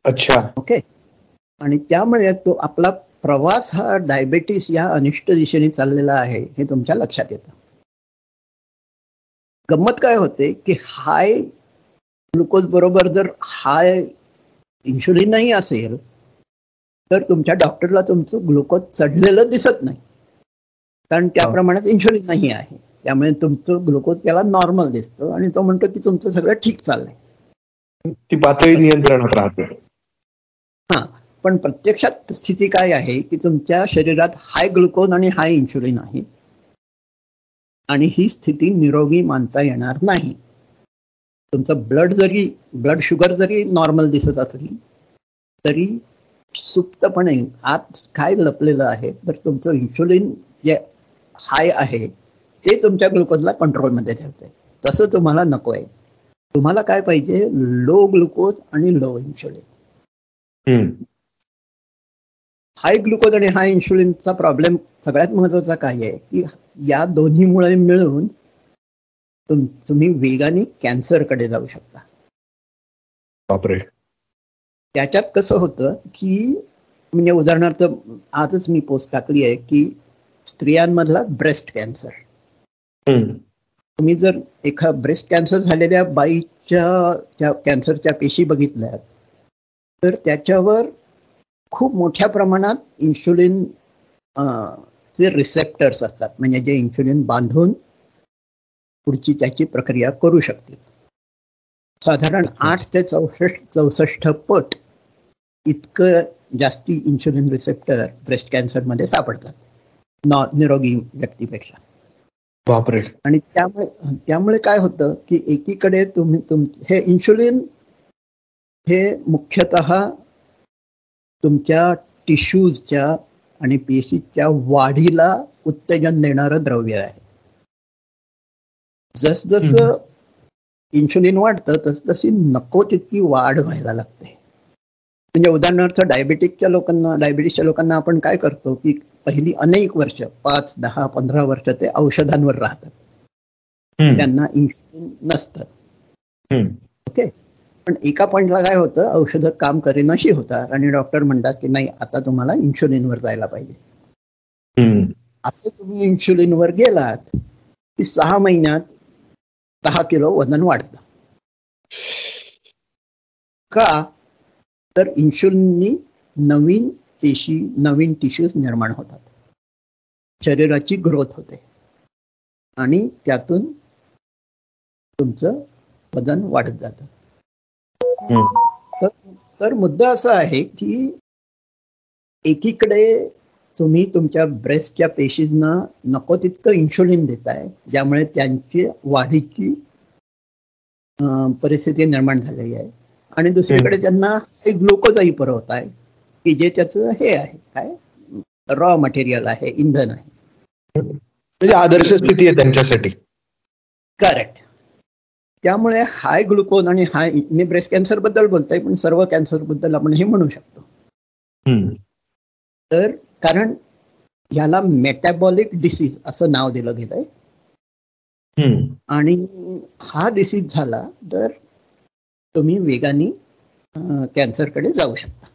अच्छा. ओके? आणि त्यामुळे तो आपला प्रवास हा डायबिटीस या अनिष्ट दिशेने चाललेला आहे हे तुमच्या लक्षात येतं. गंमत काय होते की हाय ग्लुकोज बरोबर जर हाय इन्शुलिनही असेल तर तुमच्या डॉक्टरला तुमचं ग्लुकोज चढलेलं दिसत नाही. कारण त्या प्रमाणात इन्शुलिन नाही आहे. त्यामुळे तुमचं ग्लुकोज त्याला नॉर्मल दिसतं आणि तो म्हणतो की तुमचं सगळं ठीक चाललंय. ती पातळी नियंत्रणात राहते. हा पण प्रत्यक्षात स्थिती काय आहे की तुमच्या शरीरात हाय ग्लुकोज आणि हाय इन्शुलिन आहे. आणि ही स्थिती निरोगी मानता येणार नाही. तुमचं ब्लड जरी ब्लड शुगर जरी नॉर्मल दिसत असली तरी सुप्तपणे आत काय लपलेलं आहे तर तुमचं इन्शुलिन जे हाय आहे ते तुमच्या ग्लुकोजला कंट्रोलमध्ये ठेवते. तसं तुम्हाला नको आहे तुम्हाला काय पाहिजे? लो ग्लुकोज आणि लो इन्शुलिन हाय ग्लुकोज आणि हाय इन्शुलिनचा प्रॉब्लेम सगळ्यात महत्त्वाचा काय आहे? की या दोन्हीमुळे मिळून तुम्ही वेगाने कॅन्सरकडे जाऊ शकता. त्याच्यात कसं होतं की म्हणजे उदाहरणार्थ आजच मी पोस्ट टाकली आहे की स्त्रियांमधला ब्रेस्ट कॅन्सर तुम्ही जर एका ब्रेस्ट कॅन्सर झालेल्या बाईच्या त्या कॅन्सरच्या पेशी बघितल्या तर त्याच्यावर खूप मोठ्या प्रमाणात इन्शुलिन चे रिसेप्टर्स असतात. म्हणजे जे इन्शुलिन बांधून पुढची त्याची प्रक्रिया करू शकते साधारण आठ ते चौसष्ट चौसष्ट पट इतकं जास्ती इन्शुलिन रिसेप्टर ब्रेस्ट कॅन्सरमध्ये सापडतात. नॉ निरोगी व्यक्तीपेक्षा. बापरे. आणि त्यामुळे त्यामुळे काय होतं की एकीकडे तुम्ही तुम हे इन्शुलिन हे मुख्यतः तुमच्या टिश्यूजच्या आणि पेशीच्या वाढीला उत्तेजन देणारं द्रव्य आहे. जस जसं इन्शुलिन वाढतं तस तशी नको तितकी वाढ व्हायला लागते. म्हणजे उदाहरणार्थ डायबिटिकच्या लोकांना डायबिटीसच्या लोकांना आपण काय करतो की पहिली अनेक वर्ष पाच दहा पंधरा वर्ष ते औषधांवर राहतात. त्यांना इन्शुलिन नसतं. ओके? पण एका पॉइंटला काय होतं? औषधं काम करेनाशी होतात. आणि डॉक्टर म्हणतात की नाही आता तुम्हाला इन्शुलिनवर जायला पाहिजे. असं तुम्ही इन्शुलिनवर गेलात की सहा महिन्यात दहा किलो वजन वाढतं. का? तर इन्शुलिननी नवीन पेशी नवीन टिश्यूज निर्माण होतात. शरीराची ग्रोथ होते. आणि त्यातून तुमचं वजन वाढत जात. तर मुद्दा असा आहे की एकीकडे तुम्ही तुमच्या ब्रेस्टच्या पेशीजना नको तितकं इन्शुलिन देताय ज्यामुळे त्यांची वाढीची परिस्थिती निर्माण झालेली आहे. आणि दुसरीकडे त्यांना ग्लुकोजही पुरवत आहे की जे त्याचं हे आहे काय? रॉ मटेरियल आहे इंधन आहे. म्हणजे आदर्श स्थिती आहे त्यांच्यासाठी. करेक्ट त्यामुळे हाय ग्लुकोज आणि हाय मी ब्रेस्ट कॅन्सरबद्दल बोलतोय पण सर्व कॅन्सरबद्दल आपण हे म्हणू शकतो. तर कारण याला मेटॅबॉलिक डिसीज असं नाव दिलं गेलंय. आणि हा डिसीज झाला तर तुम्ही वेगाने कॅन्सरकडे जाऊ शकता.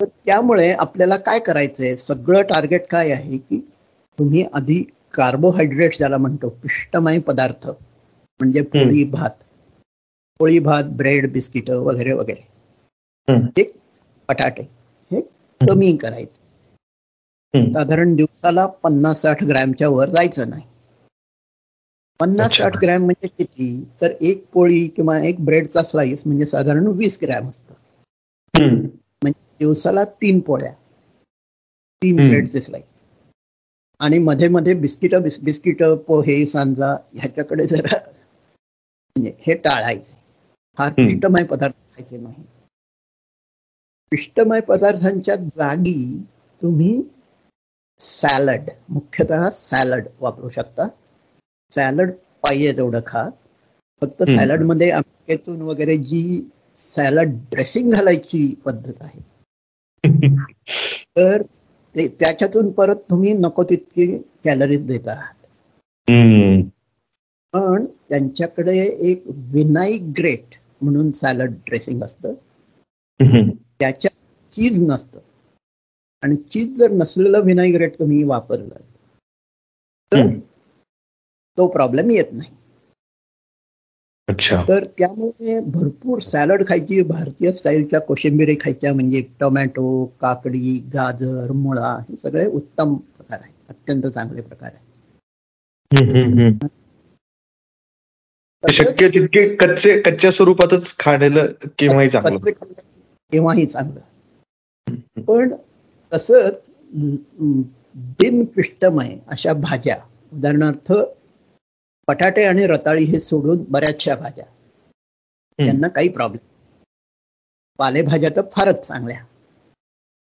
तर त्यामुळे आपल्याला काय करायचंय? सगळं टार्गेट काय आहे की तुम्ही आधी कार्बोहायड्रेट ज्याला म्हणतो पिष्टमय पदार्थ म्हणजे पोळी भात पोळी भात ब्रेड बिस्किट वगैरे वगैरे. हे बटाटे हे कमी करायचे. साधारण दिवसाला पन्नास साठ ग्रॅमच्या वर जायचं नाही. पन्नास साठ ग्रॅम म्हणजे किती? तर एक पोळी किंवा एक ब्रेडचा स्लाइस म्हणजे साधारण वीस ग्रॅम असतं. म्हणजे दिवसाला तीन पोळ्या. तीन ब्रेडचे स्लाइस आणि मध्ये मध्ये बिस्किट बिस्किट पोहे सांजा ह्याच्याकडे जरा म्हणजे हे टाळायचे. फार पिष्टमय पदार्थ खायचे नाही. पिष्टमय पदार्थांच्या जागी तुम्ही सॅलड मुख्यतः सॅलड वापरू शकता. सॅलड पाहिजे तेवढं खा. फक्त सॅलडमध्ये अमेरिकेतून वगैरे जी सॅलड ड्रेसिंग घालायची पद्धत आहे. तर त्याच्यातून परत तुम्ही नको तितकी कॅलरीज देत आहात. पण त्यांच्याकडे एक विनाईग्रेट म्हणून सॅलड ड्रेसिंग असतं. त्याच्यात चीज नसतं. आणि चीज जर नसलेलं विनायग्रेट तुम्ही वापरलं तर तो प्रॉब्लेम येत नाही. तर त्यामुळे भरपूर सॅलड खायची भारतीय स्टाईलच्या कोशिंबिरी खायच्या म्हणजे टोमॅटो काकडी गाजर मुळा हे सगळे उत्तम प्रकार आहे अत्यंत चांगले प्रकार आहे शक्य तितके कच्चे कच्च्या स्वरूपातच खाण्याला केव्हाही चांगलं. केव्हाही चांगलं. पण तसंच बिनपिष्टमय अशा भाज्या उदाहरणार्थ बटाटे आणि रताळी हे सोडून बऱ्याचशा भाज्या. त्यांना काही प्रॉब्लेम पालेभाज्या तर फारच चांगल्या.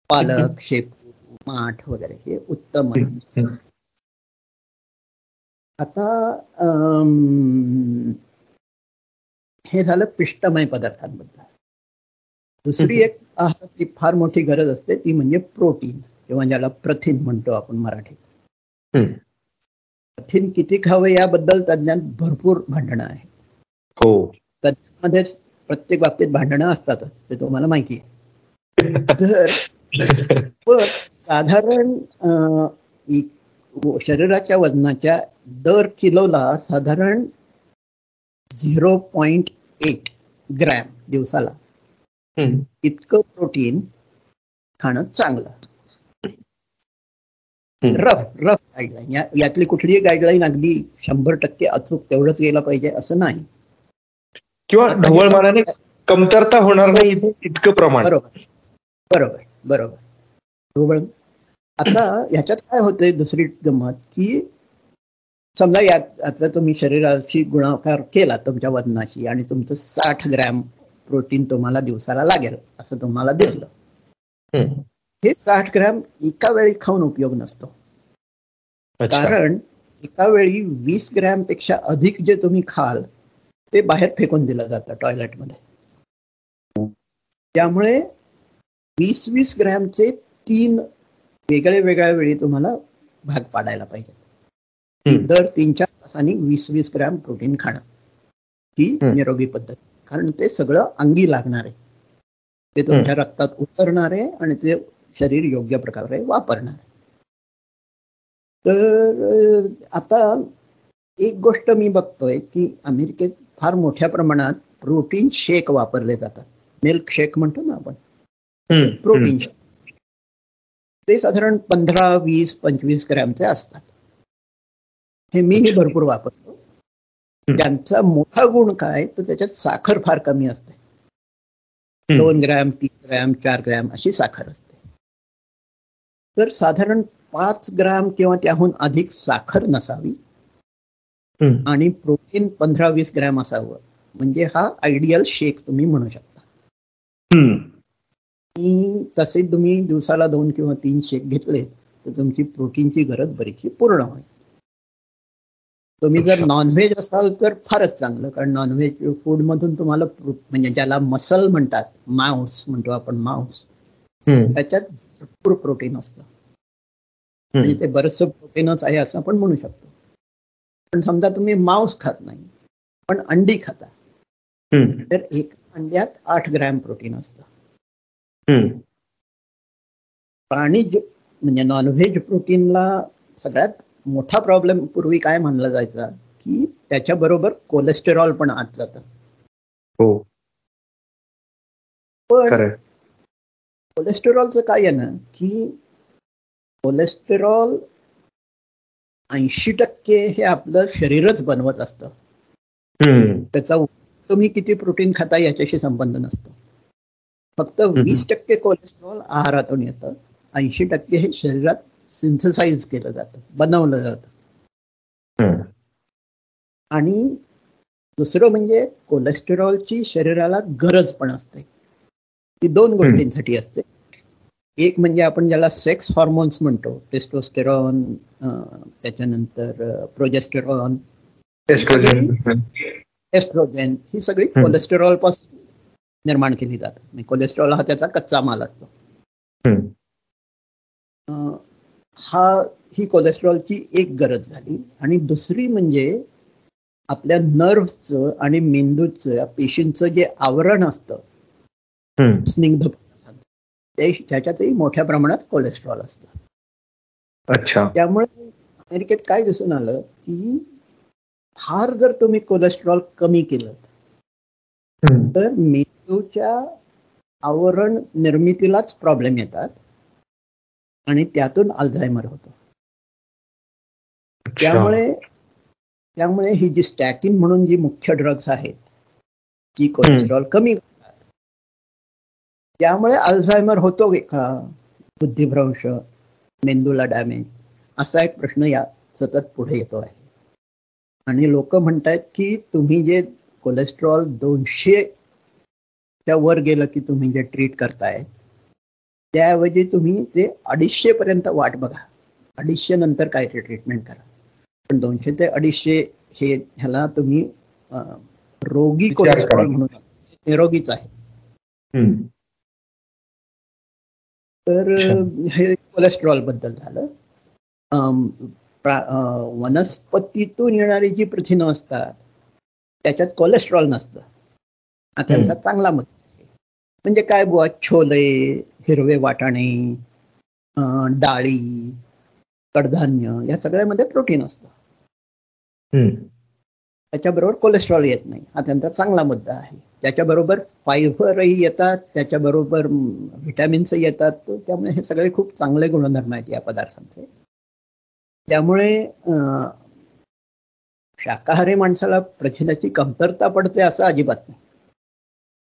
पालक शेपू माठ वगैरे हे उत्तम आता हे झालं पिष्टमय पदार्थांबद्दल. दुसरी एक आहाराची फार मोठी गरज असते ती म्हणजे प्रोटीन किंवा ज्याला प्रथिन म्हणतो आपण मराठीत. प्रथिन किती खावं याबद्दल तज्ञात भरपूर भांडणं आहेत. हो. तज्ञांमध्ये प्रत्येक बाबतीत भांडणं असतातच ते तुम्हाला माहिती आहे. तर पण साधारण शरीराच्या वजनाच्या दर किलोला साधारण झिरो पॉइंट एट ग्रॅम दिवसाला इतकं प्रोटीन खाणं चांगलं. रफ रफ गाईडलाईन यातली कुठलीही गाईडलाईन अगदी शंभर टक्के अचूक तेवढंच गेलं पाहिजे असं नाही. किंवा ढवळ मानाने कमतरता होणार नाही इतकं प्रमाण. बरोबर. बरोबर बरोबर. ढोबळ आता ह्याच्यात काय होतंय दुसरी गमत की समजा यात आता तुम्ही शरीराची गुणाकार केला तुमच्या वजनाशी आणि तुमचं साठ ग्रॅम प्रोटीन तुम्हाला दिवसाला लागेल असं तुम्हाला दिसलं. हे साठ ग्रॅम एका वेळी खाऊन उपयोग नसतो. कारण एका वेळी वीस ग्रॅमपेक्षा अधिक जे तुम्ही खाल ते बाहेर फेकून दिलं जातं टॉयलेटमध्ये. त्यामुळे वीस वीस ग्रॅमचे तीन वेगळ्या वेगळ्या वेळी तुम्हाला भाग पाडायला पाहिजे. दर तीन चार तासांनी वीस वीस ग्रॅम प्रोटीन खाणं ही निरोगी पद्धत. कारण ते सगळं अंगी लागणार. आहे ते तुमच्या रक्तात उतरणार आहे आणि ते शरीर योग्य प्रकारे वापरणार. तर आता एक गोष्ट मी बघतोय की अमेरिकेत फार मोठ्या प्रमाणात प्रोटीन शेक वापरले जातात. मिल्क शेक म्हणतो ना आपण. Protein shake. ते साधारण पंधरा वीस पंचवीस ग्रॅमचे असतात. हे मीही भरपूर वापरतो. त्यांचा मोठा गुण काय? तर त्याच्यात साखर फार कमी असते. दोन ग्रॅम तीन ग्रॅम चार ग्रॅम अशी साखर असते. तर साधारण पाच ग्राम किंवा त्याहून अधिक साखर नसावी. आणि प्रोटीन पंधरा वीस ग्रॅम असावं. म्हणजे हा आयडियल शेक तुम्ही म्हणू शकता. तसे तुम्ही दिवसाला दोन किंवा तीन शेक घेतले तर तुमची प्रोटीनची गरज बरीचशी पूर्ण होईल. तुम्ही जर नॉनव्हेज असाल तर फारच चांगलं कारण नॉनव्हेज फूड मधून तुम्हाला म्हणजे ज्याला मसल म्हणतात मांस म्हणतो आपण मांस त्याच्यात भरपूर प्रोटीन असतं. म्हणजे ते बरंचसं प्रोटीनच आहे असं आपण म्हणू शकतो. पण समजा तुम्ही मांस खात नाही पण अंडी खाता तर एक अंड्यात आठ ग्रॅम प्रोटीन असतं. प्राणी म्हणजे नॉनव्हेज प्रोटीनला सगळ्यात मोठा प्रॉब्लेम पूर्वी काय मानला जायचा? की त्याच्याबरोबर कोलेस्टेरॉल पण आत जात. हो. पण कोलेस्टेरॉलचं काय आहे ना की कोलेस्टेरॉल ऐंशी टक्के हे आपलं शरीरच बनवत असतं. त्याचा तुम्ही किती प्रोटीन खाता याच्याशी संबंध नसतो. फक्त वीस टक्के कोलेस्ट्रॉल आहारातून येतं. ऐंशी टक्के हे शरीरात सिंथसाइज केलं जातं बनवलं जातं. आणि दुसरं म्हणजे कोलेस्टेरॉलची शरीराला गरज पण असते. ती दोन गोष्टींसाठी असते. एक म्हणजे आपण ज्याला सेक्स हॉर्मोन्स म्हणतो टेस्टोस्टेरॉन त्याच्यानंतर प्रोजेस्टेरॉन एस्ट्रोजेन ही सगळी कोलेस्टेरॉलपासून निर्माण केली जातात. कोलेस्ट्रॉल हा त्याचा कच्चा माल असतो. हा ही कोलेस्ट्रॉलची एक गरज झाली. आणि दुसरी म्हणजे आपल्या नर्व्हचं आणि मेंदूचं पेशींचं जे आवरण असतं स्निग्ध ते त्याच्यातही मोठ्या प्रमाणात कोलेस्ट्रॉल असतं. अच्छा. त्यामुळे अमेरिकेत काय दिसून आलं की फार जर तुम्ही कोलेस्ट्रॉल कमी केलं तर मेंदूच्या आवरण निर्मितीलाच प्रॉब्लेम येतात आणि त्यातून अल्झायमर होतो. त्यामुळे त्यामुळे ही जी स्टॅकिन म्हणून जी मुख्य ड्रग्स आहेत ती कोलेस्ट्रॉल कमी त्यामुळे अल्झायमर होतो का बुद्धिभ्रंश मेंदूला डॅमेज असा एक प्रश्न या सतत पुढे येतो आहे. आणि लोक म्हणतात की तुम्ही जे कोलेस्ट्रॉल दोनशे त्या वर गेलं की तुम्ही जे ट्रीट करताय त्याऐवजी तुम्ही ते अडीचशे पर्यंत वाट बघा. अडीचशे नंतर काय ते ट्रीटमेंट करा. पण दोनशे ते अडीचशे हे ह्याला तुम्ही रोगी कोलेस्ट्रॉल म्हणून निरोगीच आहे. तर हे कोलेस्ट्रॉलबद्दल झालं. वनस्पतीतून येणारी जी प्रथिनं असतात त्याच्यात कोलेस्ट्रॉल नसतं. हा त्यांचा चांगला मत म्हणजे काय बुवा? छोले हिरवे वाटाणे डाळी कडधान्य या सगळ्यामध्ये प्रोटीन असतं. त्याच्याबरोबर कोलेस्ट्रॉल येत नाही. हा त्यांचा चांगला मुद्दा आहे. त्याच्याबरोबर फायबरही येतात त्याच्याबरोबर व्हिटॅमिन्सही येतात. त्यामुळे हे सगळे खूप चांगले गुणधर्म आहेत या पदार्थांचे. त्यामुळे शाकाहारी माणसाला प्रथिनाची कमतरता पडते असं अजिबात नाही.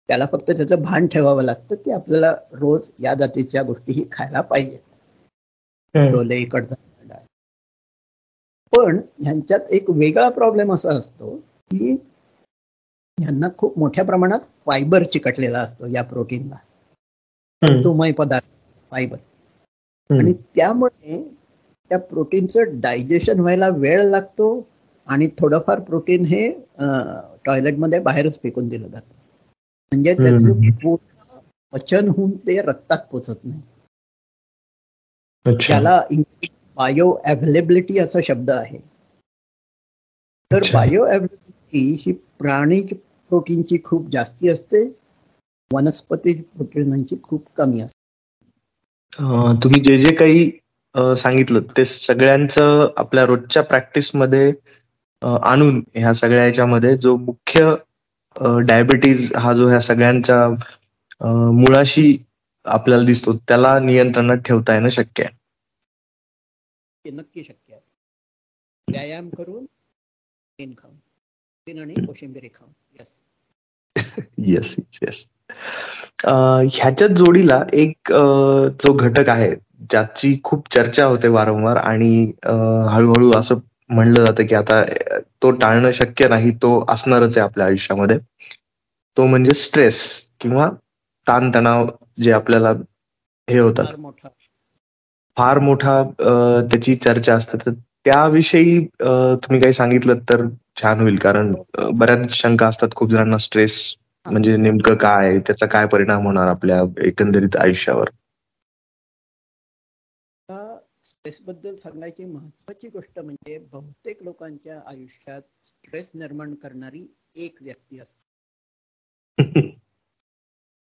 त्याला फक्त त्याचं भान ठेवावं लागतं की आपल्याला रोज या जातीच्या गोष्टीही खायला पाहिजेत छोले कडधान्य पण ह्यांच्यात एक वेगळा प्रॉब्लेम असा असतो की यांना खूप मोठ्या प्रमाणात फायबर चिकटलेला असतो या प्रोटीनला. तंतुमय पदार्थ फायबर आणि त्यामुळे त्या प्रोटीनचं डायजेशन व्हायला वेळ लागतो आणि थोडंफार प्रोटीन हे टॉयलेटमध्ये बाहेरच फेकून दिलं जातं. म्हणजे त्याचं पूर्ण पचन होऊन ते रक्तात पोचत नाही. त्याला बायो अवेलेबिलिटी असा शब्द आहे. तर बायो अवेलेबिलिटी ही प्राणी प्रोटीनची खूप जास्ती असते. वनस्पती प्रोटीनची खूप कमी असते. तुम्ही जे जे काही सांगितलं ते सगळ्यांचं आपल्या रोजच्या प्रॅक्टिसमध्ये आणून ह्या सगळ्या ह्याच्यामध्ये जो मुख्य डायबिटीज हा जो ह्या सगळ्यांच्या मुळाशी आपल्याला दिसतो त्याला नियंत्रणात ठेवता येणं शक्य आहे. नक्की शक्य आहे. व्यायाम करून खाऊन आणि कोशिंबिरी खाऊन. यस येस येस ह्याच्या जोडीला एक जो घटक आहे ज्याची खूप चर्चा होते वारंवार आणि हळूहळू असं म्हणलं जातं की आता तो टाळणं शक्य नाही तो असणारच आहे आपल्या आयुष्यामध्ये. तो म्हणजे स्ट्रेस किंवा ताणतणाव जे आपल्याला हे होतात. फार मोठा. त्याची चर्चा असते. तर त्याविषयी तुम्ही काही सांगितलं तर छान होईल कारण बऱ्याच शंका असतात. खूप जणांना स्ट्रेस म्हणजे नेमकं काय त्याचा काय परिणाम होणार आपल्या एकंदरीत आयुष्यावर? स्ट्रेस बद्दल सांगायची महत्वाची गोष्ट म्हणजे बहुतेक लोकांच्या आयुष्यात स्ट्रेस निर्माण करणारी एक व्यक्ती असते.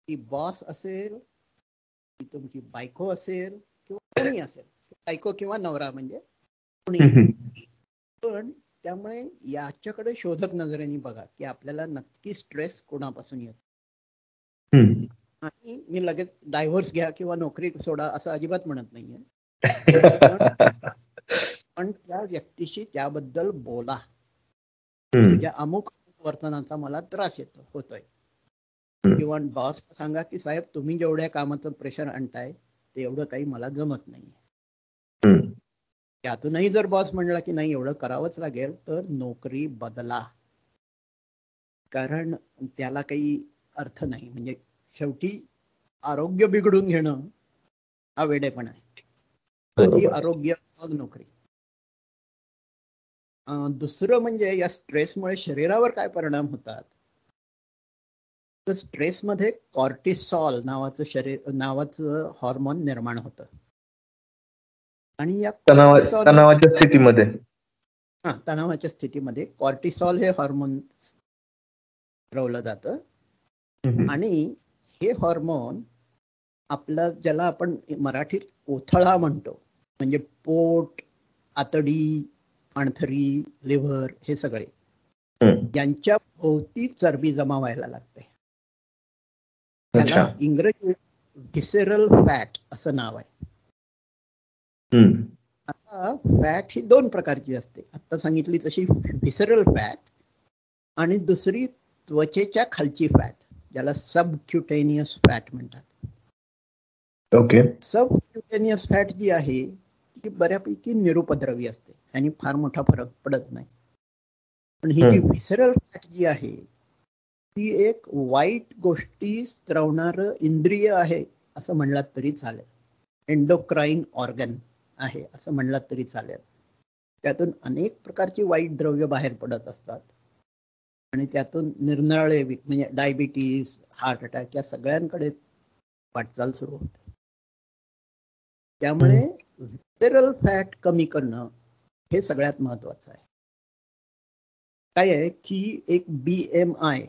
ती बॉस असेल ती तुमची बायको असेल किंवा कोणी असेल. बायको किंवा नवरा म्हणजे कोणी पण त्यामुळे याच्याकडे शोधक नजरेने बघा की आपल्याला नक्की स्ट्रेस कोणापासून येतो? आणि मी लगेच डायव्हर्स घ्या किंवा नोकरी सोडा असं अजिबात म्हणत नाहीये. पण त्या व्यक्तीशी त्याबद्दल बोला. तुझ्या अमुक वर्तनाचा मला त्रास येतो होतोय. किंवा बॉस सांगा की साहेब तुम्ही जेवढ्या कामाचं प्रेशर आणताय ते एवढं काही मला जमत नाही त्यातूनही जर बॉस म्हणला की नाही एवढं करावंच लागेल तर नोकरी बदला. कारण त्याला काही अर्थ नाही. म्हणजे शेवटी आरोग्य बिघडून घेणं हा वेडेपण आहे. आधी आरोग्य मग नोकरी. दुसरं म्हणजे या स्ट्रेसमुळे शरीरावर काय परिणाम होतात? तर स्ट्रेसमध्ये कॉर्टिसॉल नावाचं शरीर नावाचं हॉर्मोन निर्माण होतं. आणि या तणावाच्या स्थितीमध्ये. हा तणावाच्या स्थितीमध्ये कॉर्टिसॉल हे हॉर्मोन ठरवलं जातं. आणि हे हॉर्मोन आपला ज्याला आपण मराठीत ओथळा म्हणतो म्हणजे पोट आतडी आणथरी लिव्हर हे सगळे. यांच्या भोवती चरबी जमा व्हायला लागते. त्याला इंग्रजी व्हिसेरल फॅट असं नाव आहे. आता फॅट ही दोन प्रकारची असते. आता सांगितली तशी व्हिसरल फॅट आणि दुसरी त्वचेच्या खालची फॅट ज्याला सबक्युटेनियस फॅट म्हणतात. ओके सबक्युटेनियस फॅट जी आहे ती बऱ्यापैकी निरुपद्रवी असते. आणि फार मोठा फरक पडत नाही. पण ही जी व्हिसरल फॅट जी आहे ती एक वाईट गोष्टी स्त्रवणार इंद्रिय आहे असं म्हणलात तरी चालेल. एंडोक्राईन ऑर्गन आहे असं म्हणलात तरी चालेल. त्यातून अनेक प्रकारची वाईट द्रव्य बाहेर पडत असतात. आणि त्यातून निरनिराळे म्हणजे डायबिटीस हार्ट अटॅक या सगळ्यांकडे वाटचाल सुरू होते. त्यामुळे व्हिटेरल फॅट कमी करणं हे सगळ्यात महत्वाचं आहे. काय आहे की एक B M I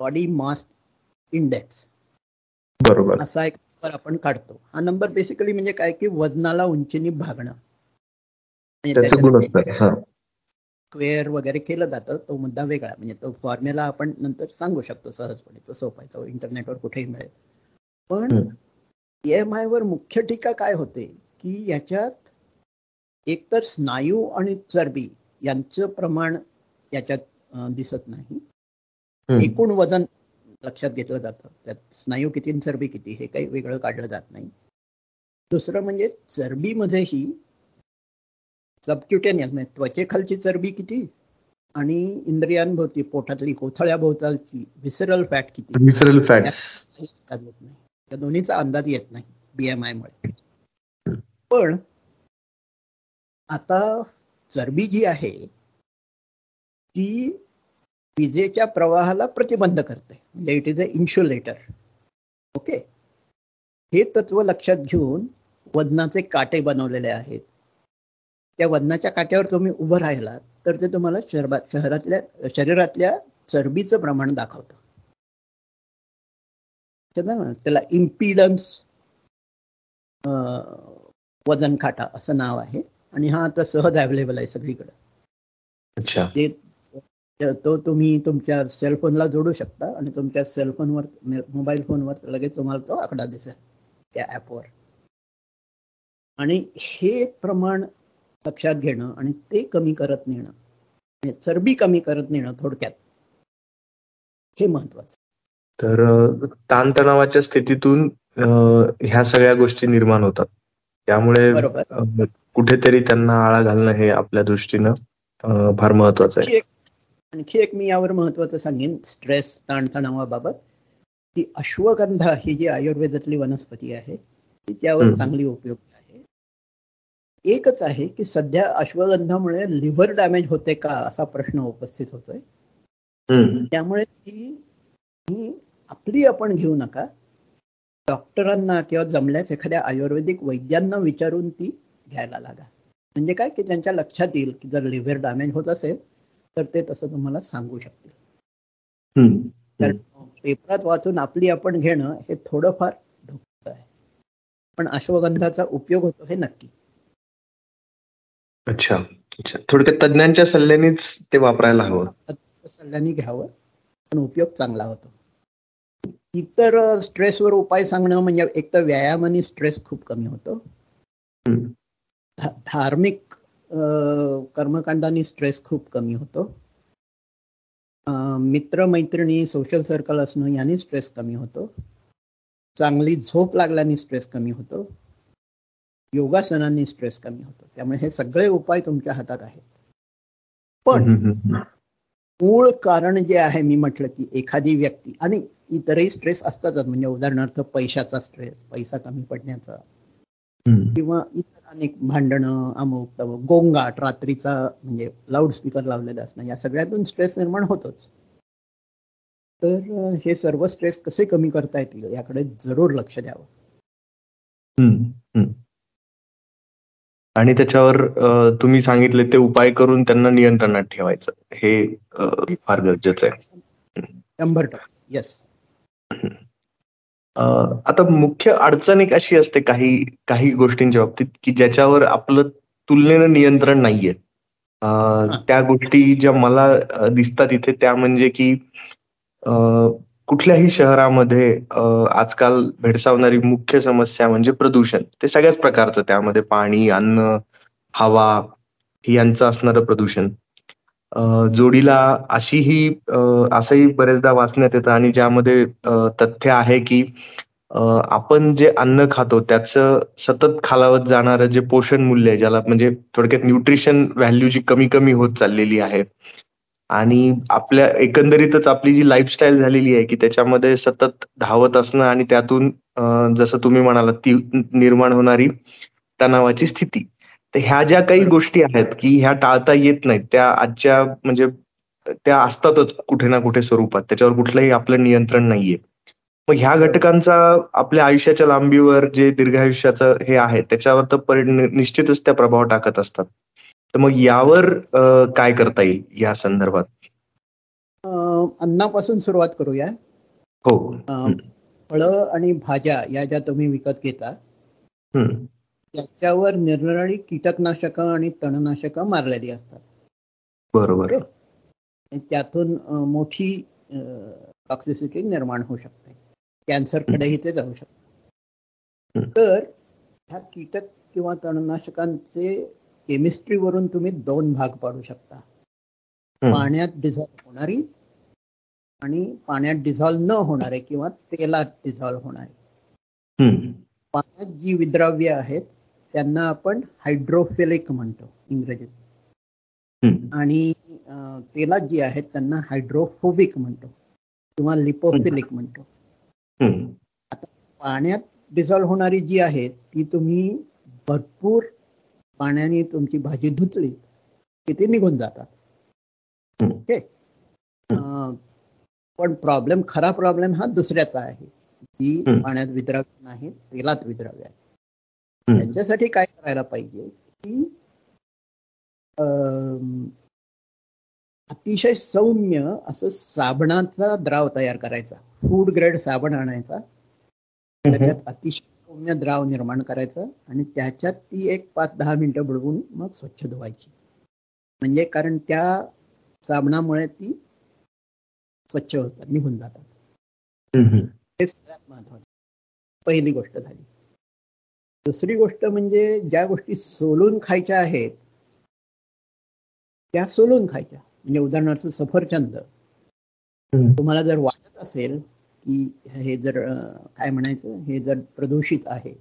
body mass index बरोबर. असा एक नंबर आपण काढतो. हा नंबर बेसिकली म्हणजे काय की वजनाला उंचीनी भागणं. स्क्वेअर वगैरे केलं जातं तो मुद्दा वेगळा. म्हणजे तो फॉर्म्युला आपण नंतर सांगू शकतो सहजपणे. तो सोपायचा इंटरनेटवर कुठेही मिळेल. पण एम आय वर मुख्य टीका काय होते? की याच्यात एकतर स्नायू आणि चरबी यांचं प्रमाण याच्यात दिसत नाही. एकूण वजन लक्षात घेतलं जातं. त्यात स्नायू किती चरबी किती हे काही वेगळं काढलं जात नाही. दुसरं म्हणजे चरबीमध्येही सबक्युटेनियस म्हणजे त्वचेखालची चरबी किती आणि इंद्रियांभोवती पोटातली कोथळ्या भोवतालची विसरल फॅट किती. विसरल फॅट त्या दोन्हीचा अंदाज येत नाही बीएमआय मुळे. पण आता चरबी जी आहे ती विजेच्या प्रवाहाला प्रतिबंध करते. म्हणजे it is a insulator okay हे तत्व लक्षात घेऊन वजनाचे काटे बनवलेले आहेत. त्या वजनाच्या काट्यावर तुम्ही उभं राहिलात तर ते तुम्हाला शहरातल्या शरीरातल्या चरबीचं प्रमाण दाखवतं. त्याला इम्पिडन्स वजन काटा असं नाव आहे. आणि हा आता सहज अवेलेबल आहे सगळीकडे. ते तुम्ही तुमच्या सेलफोनला जोडू शकता आणि तुमच्या सेलफोनवर मोबाईल फोनवर लगेच तुम्हाला तो आकडा दिसेल त्या ऍपवर आणि हे प्रमाण लक्षात घेणं आणि ते कमी करत नेणं चरबी कमी करत नेणं थोडक्यात हे महत्वाचं. तर ताणतणावाच्या स्थितीतून ह्या सगळ्या गोष्टी निर्माण होतात. त्यामुळे कुठेतरी त्यांना आळा घालणं हे आपल्या दृष्टीनं फार महत्वाचं आहे. आणखी एक मी यावर महत्वाचं सांगेन स्ट्रेस ताणतणावाबाबत की अश्वगंधा ही जी आयुर्वेदातली वनस्पती आहे ती त्यावर चांगली उपयोगी आहे. एकच आहे की सध्या अश्वगंधामुळे लिव्हर डॅमेज होते का असा प्रश्न उपस्थित होतोय. त्यामुळे ती आपली आपण घेऊ नका. डॉक्टरांना किंवा जमल्यास एखाद्या आयुर्वेदिक वैद्यांना विचारून ती घ्यायला लागा. म्हणजे काय की त्यांच्या लक्षात येईल की जर लिव्हर डॅमेज होत असेल तर ते तसं तुम्हाला सांगू शकतील. कारण पेपरात वाचून आपली आपण घेणं हे थोडंफार धोका आहे. पण अश्वगंधाचा उपयोग होतो हे नक्की. अच्छा. अच्छा. थोडक्यात तज्ञांच्या सल्ल्यानेच ते वापरायला हवं. सल्ल्याने घ्यावं पण उपयोग चांगला होतो. इतर स्ट्रेसवर उपाय सांगणं म्हणजे एक तर व्यायामाने स्ट्रेस खूप कमी होतो. धार्मिक कर्मकांडाने स्ट्रेस खूप कमी होतो. मित्र मैत्रिणी सोशल सर्कल असणं याने स्ट्रेस कमी होतो. चांगली झोप लागल्याने स्ट्रेस कमी होतो. योगासनांनी स्ट्रेस कमी होतो. त्यामुळे हे सगळे उपाय तुमच्या हातात आहेत. पण मूळ कारण जे आहे मी म्हटलं की एखादी व्यक्ती आणि इतरही स्ट्रेस असतातच. म्हणजे उदाहरणार्थ पैशाचा स्ट्रेस पैसा कमी पडण्याचा. किंवा इतर अनेक भांडणं अमुक तमुक गोंगाट रात्रीचा म्हणजे लाऊडस्पीकर लावलेला असणं या सगळ्यातून स्ट्रेस निर्माण होतोच. तर हे सर्व स्ट्रेस कसे कमी करता येतील याकडे जरूर लक्ष द्यावं. आणि त्याच्यावर तुम्ही सांगितले ते उपाय करून त्यांना नियंत्रणात ठेवायचं. हे फार गरजेचं आहे. शंभर टक्के. येस आता मुख्य अडचण एक अशी असते काही काही गोष्टींच्या बाबतीत की ज्याच्यावर आपलं तुलनेनं नियंत्रण नाहीये. त्या गोष्टी ज्या मला दिसतात इथे त्या म्हणजे की कुठल्याही शहरामध्ये आजकाल भेडसावणारी मुख्य समस्या म्हणजे प्रदूषण. ते सगळ्याच प्रकारचं त्यामध्ये पाणी अन्न हवा यांचं असणारं प्रदूषण. जोडीला अशीही असंही बरेचदा वाचण्यात येतं आणि ज्यामध्ये तथ्य आहे की आपण जे अन्न खातो त्याचं सतत खालावत जाणारं जे पोषण मूल्य आहे ज्याला म्हणजे थोडक्यात न्यूट्रिशन व्हॅल्यू जी कमी कमी होत चाललेली आहे आणि आपल्या एकंदरीतच आपली जी लाईफस्टाईल झालेली आहे की त्याच्यामध्ये सतत धावत असणं आणि त्यातून जसं तुम्ही म्हणालात ती निर्माण होणारी तणावाची स्थिती. ह्या ज्या काही गोष्टी आहेत की ह्या टाळता येत नाहीत त्या आजच्या म्हणजे त्या असतातच कुठे ना कुठे स्वरूपात त्याच्यावर कुठलंही आपलं नियंत्रण नाहीये. मग ह्या घटकांचा आपल्या आयुष्याच्या लांबीवर जे दीर्घायुष्याचं हे आहे त्याच्यावर तर निश्चितच त्या प्रभाव टाकत असतात. तर मग यावर काय करता येईल या संदर्भात? अन्नापासून सुरुवात करूया. हो. फळं आणि भाज्या या ज्या तुम्ही विकत घेता त्याच्यावर निरनिराळी कीटकनाशकं आणि तणनाशक मारलेली असतात. बरोबर. त्यातून मोठी टॉक्सिसिटी निर्माण होऊ शकते. कॅन्सरकडेही ते जाऊ शकते. तर ह्या कीटक किंवा तणनाशकांचे केमिस्ट्रीवरून तुम्ही दोन भाग पाडू शकता. पाण्यात डिझॉल्व्ह होणारी आणि पाण्यात डिझॉल्व्ह न होणारे किंवा तेलात डिझॉल्व्ह होणारे. पाण्यात जी विद्राव्य आहेत त्यांना आपण हायड्रोफिलिक म्हणतो इंग्रजीत. आणि तेलात जी आहेत त्यांना हायड्रोफोबिक म्हणतो किंवा लिपोफिलिक म्हणतो. आता पाण्यात डिझॉल्व्ह होणारी जी आहे ती तुम्ही भरपूर पाण्याने तुमची भाजी धुतली की ती निघून जातात. ओके? पण प्रॉब्लेम खरा प्रॉब्लेम हा दुसऱ्याचा आहे. जी पाण्यात विद्राव्य नाही तेलात विद्राव्य आहे त्यांच्यासाठी काय करायला पाहिजे की अतिशय सौम्य असं साबणाचा द्राव तयार करायचा. फूड ग्रेड साबण आणायचा. त्याच्यात अतिशय सौम्य द्राव निर्माण करायचा आणि त्याच्यात ती एक पाच दहा मिनिटं बुडवून मग स्वच्छ धुवायची. म्हणजे कारण त्या साबणामुळे ती स्वच्छ होतात निघून जातात. हे सगळ्यात महत्वाचं. पहिली गोष्ट झाली. दुसरी गोष्ट म्हणजे ज्या गोष्टी सोलून खायच्या आहेत त्या सोलून खायच्या. म्हणजे उदाहरणार्थ सफरचंद. तुम्हाला जर वाटत असेल की हे जर काय म्हणायचं हे जर प्रदूषित आहे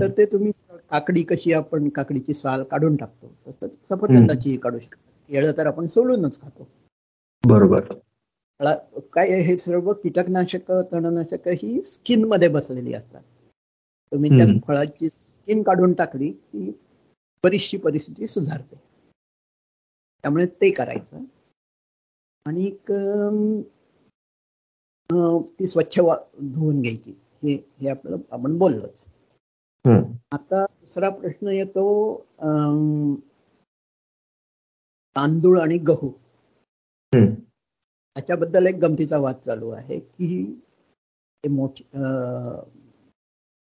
तर ते तुम्ही काकडी कशी आपण काकडीची साल काढून टाकतो तसंच सफरचंदाची काढू शकतो. केळं तर आपण सोलूनच खातो. बरोबर. काय हे सर्व कीटकनाशक तणनाशक ही स्किनमध्ये बसलेली असतात. तुम्ही त्या फळाची स्किन काढून टाकली की बरीचशी परिस्थिती सुधारते. त्यामुळे ते करायचं. आणि ती स्वच्छ धुवून घ्यायची. हे हे आपलं आपण बोललोच. आता दुसरा प्रश्न येतो तांदूळ आणि गहू. त्याच्याबद्दल एक गमतीचा वाद चालू आहे की ते मोठी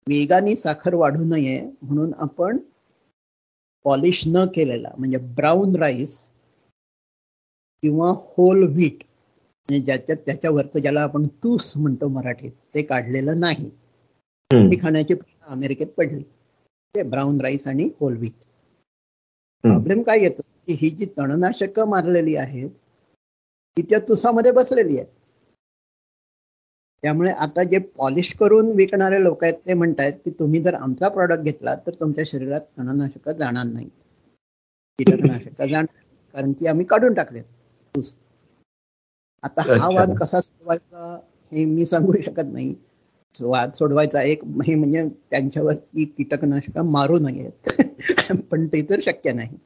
वेगाने साखर वाढू नये म्हणून आपण पॉलिश न केलेला म्हणजे ब्राऊन राईस किंवा होल व्हीट म्हणजे ज्याच्यात त्याच्यावरचं ज्याला आपण तूस म्हणतो मराठीत ते काढलेलं नाही. ती खाण्याची अमेरिकेत पडली. ते ब्राऊन राईस आणि होल व्हीट. प्रॉब्लेम काय येतो? की ही जी तणनाशक मारलेली आहेत ती त्या तुसामध्ये बसलेली आहे त्यामुळे आता जे पॉलिश करून विकणारे लोक आहेत ते म्हणतायत की तुम्ही जर आमचा प्रॉडक्ट घेतला तर तुमच्या शरीरात तणनाशक जाणार नाही कीटकनाशक जाणार कारण की आम्ही काढून टाकलेत. आता हा वाद कसा सोडवायचा हे मी सांगू शकत नाही. वाद सोडवायचा एक हे म्हणजे त्यांच्यावरती कीटकनाशक मारू नयेत. पण ते तर शक्य नाही.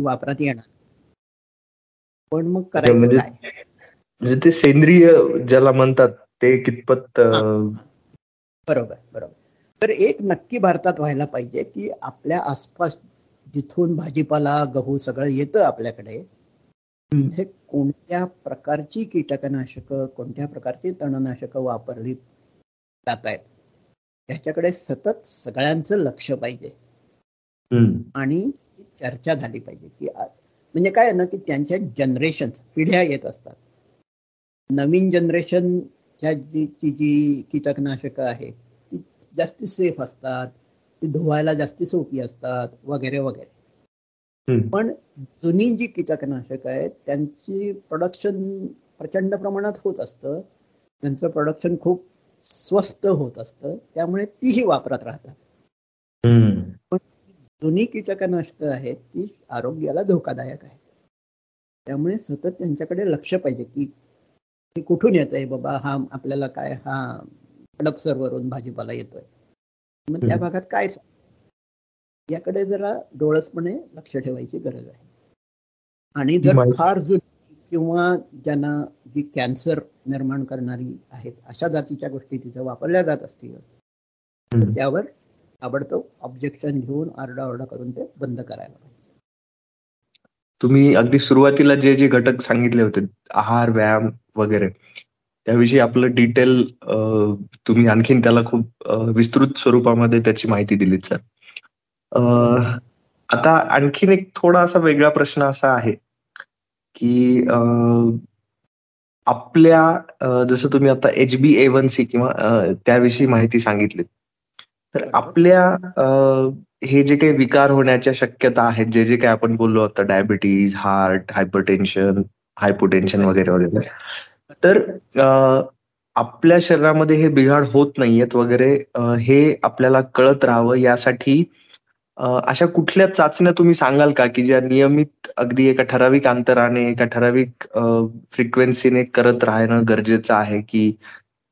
वापरात येणार. पण मग करायचं म्हणजे काय? म्हणजे ते सेंद्रिय ज्याला म्हणतात ते कितपत बरोबर बरोबर. तर एक नक्की भारतात व्हायला पाहिजे की आपल्या आसपास जिथून भाजीपाला गहू सगळं येतं आपल्याकडे तिथे कोणत्या प्रकारची कीटकनाशक कोणत्या प्रकारची तणनाशक वापरली जात आहेत? त्याच्याकडे सतत सगळ्यांचं लक्ष पाहिजे. आणि चर्चा झाली पाहिजे की म्हणजे काय ना की त्यांच्या जनरेशन पिढ्या येत असतात. नवीन जनरेशनच्या जी जी कीटकनाशक आहे ती जास्ती सेफ असतात ती धुवायला जास्ती सोपी असतात वगैरे वगैरे. पण जुनी जी कीटकनाशक आहेत त्यांची प्रोडक्शन प्रचंड प्रमाणात होत असतं. त्यांचं प्रोडक्शन खूप स्वस्त होत असतं. त्यामुळे तीही वापरात राहतात. पण जुनी कीटकनाशक आहेत ती आरोग्याला धोकादायक आहे त्यामुळे सतत त्यांच्याकडे लक्ष पाहिजे की हे कुठून येत आहे बाबा? हा आपल्याला काय? हा वरून भाजीपाला येतोय. मग त्या भागात काय याकडे जरा डोळसपणे लक्ष ठेवायची गरज आहे. आणि जर फार जुनी किंवा ज्यांना जी कॅन्सर निर्माण करणारी आहेत अशा जातीच्या गोष्टी तिथे वापरल्या जात असतील तर त्यावर ताबडतोब ऑब्जेक्शन घेऊन आरडाओरडा करून ते बंद करायला पाहिजे. तुम्ही अगदी सुरुवातीला जे जे घटक सांगितले होते आहार व्यायाम वगैरे त्याविषयी आपलं डिटेल तुम्ही आणखीन त्याला खूप विस्तृत स्वरूपामध्ये त्याची माहिती दिलीत सर आता आणखीन एक थोडा असा वेगळा प्रश्न असा आहे की आपल्या जसं तुम्ही आता H B A one C किंवा त्याविषयी माहिती सांगितली तर आपल्या हे जे काही विकार होण्याच्या शक्यता आहेत जे जे काही आपण बोललो आता डायबिटीज हार्ट हायपरटेन्शन हायपोटेन्शन वगैरे वगैरे. तर आपल्या शरीरामध्ये हे बिघाड होत नाहीयेत वगैरे हे आपल्याला कळत राहावं यासाठी अशा कुठल्या चाचण्या तुम्ही सांगाल का? की ज्या नियमित अगदी एका ठराविक अंतराने एका ठराविक फ्रिक्वेन्सीने करत राहणं गरजेचं आहे की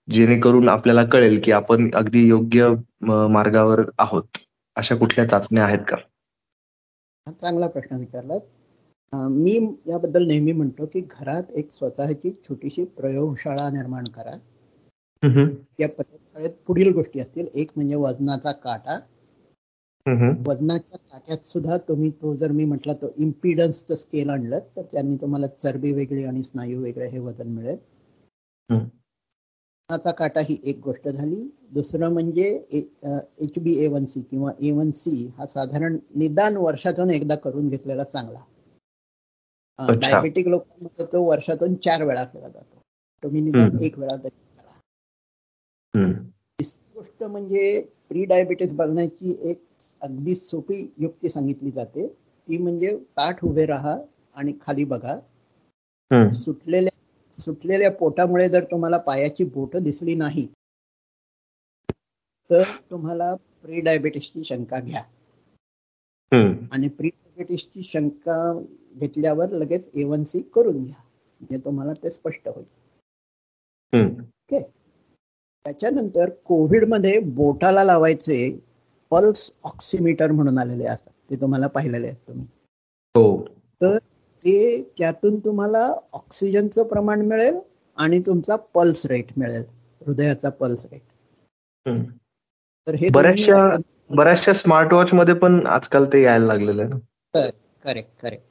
जेणेकरून आपल्याला कळेल की आपण अगदी योग्य मार्गावर आहोत? अशा कुठल्या चाचण्या आहेत का? चांगला प्रश्न विचारला मी याबद्दल नेहमी म्हणतो की घरात एक स्वतःची छोटीशी प्रयोगशाळा निर्माण करा. या प्रयोगशाळेत पुढील गोष्टी असतील. एक म्हणजे वजनाचा काटा. वजनाच्या काट्यात सुद्धा तुम्ही तो जर मी म्हटलं तो इम्पिडन्सचं स्केल आणलं तर त्यांनी तुम्हाला चरबी वेगळी आणि स्नायू वेगळे हे वजन मिळेल. वजनाचा काटा ही एक गोष्ट झाली. दुसरं म्हणजे H B A one C किंवा ए वन सी हा साधारण निदान वर्षातून एकदा करून घेतलेला चांगला. डायबेटिक लोकांमध्ये तो वर्षातून चार वेळा केला जातो. तुम्ही निदान एक वेळा तरी करा. गोष्ट म्हणजे प्री डायबिटीस बघण्याची एक अगदी सोपी युक्ती सांगितली जाते. ती म्हणजे ताठ उभे राहा आणि खाली बघा. सुटलेल्या सुटलेल्या पोटामुळे जर तुम्हाला पायाची बोट दिसली नाही तर तुम्हाला प्री डायबिटीसची शंका घ्या. आणि प्री डायबिटीसची शंका घेतल्यावर लगेच ए वन सी करून घ्या म्हणजे तुम्हाला ते स्पष्ट होईल. ओके? त्याच्यानंतर कोविडमध्ये बोटाला लावायचे पल्स ऑक्सिमीटर म्हणून आलेले असतात ते तुम्हाला पाहिलेले आहेत तुम्ही. हो. तर ते त्यातून तुम्हाला ऑक्सिजनचं प्रमाण मिळेल आणि तुमचा पल्स रेट मिळेल हृदयाचा पल्स रेट तर हे बऱ्याचशा बऱ्याचशा स्मार्ट वॉच मध्ये पण आजकाल ते यायला लागलेलं आहे ना? करेक्ट करेक्ट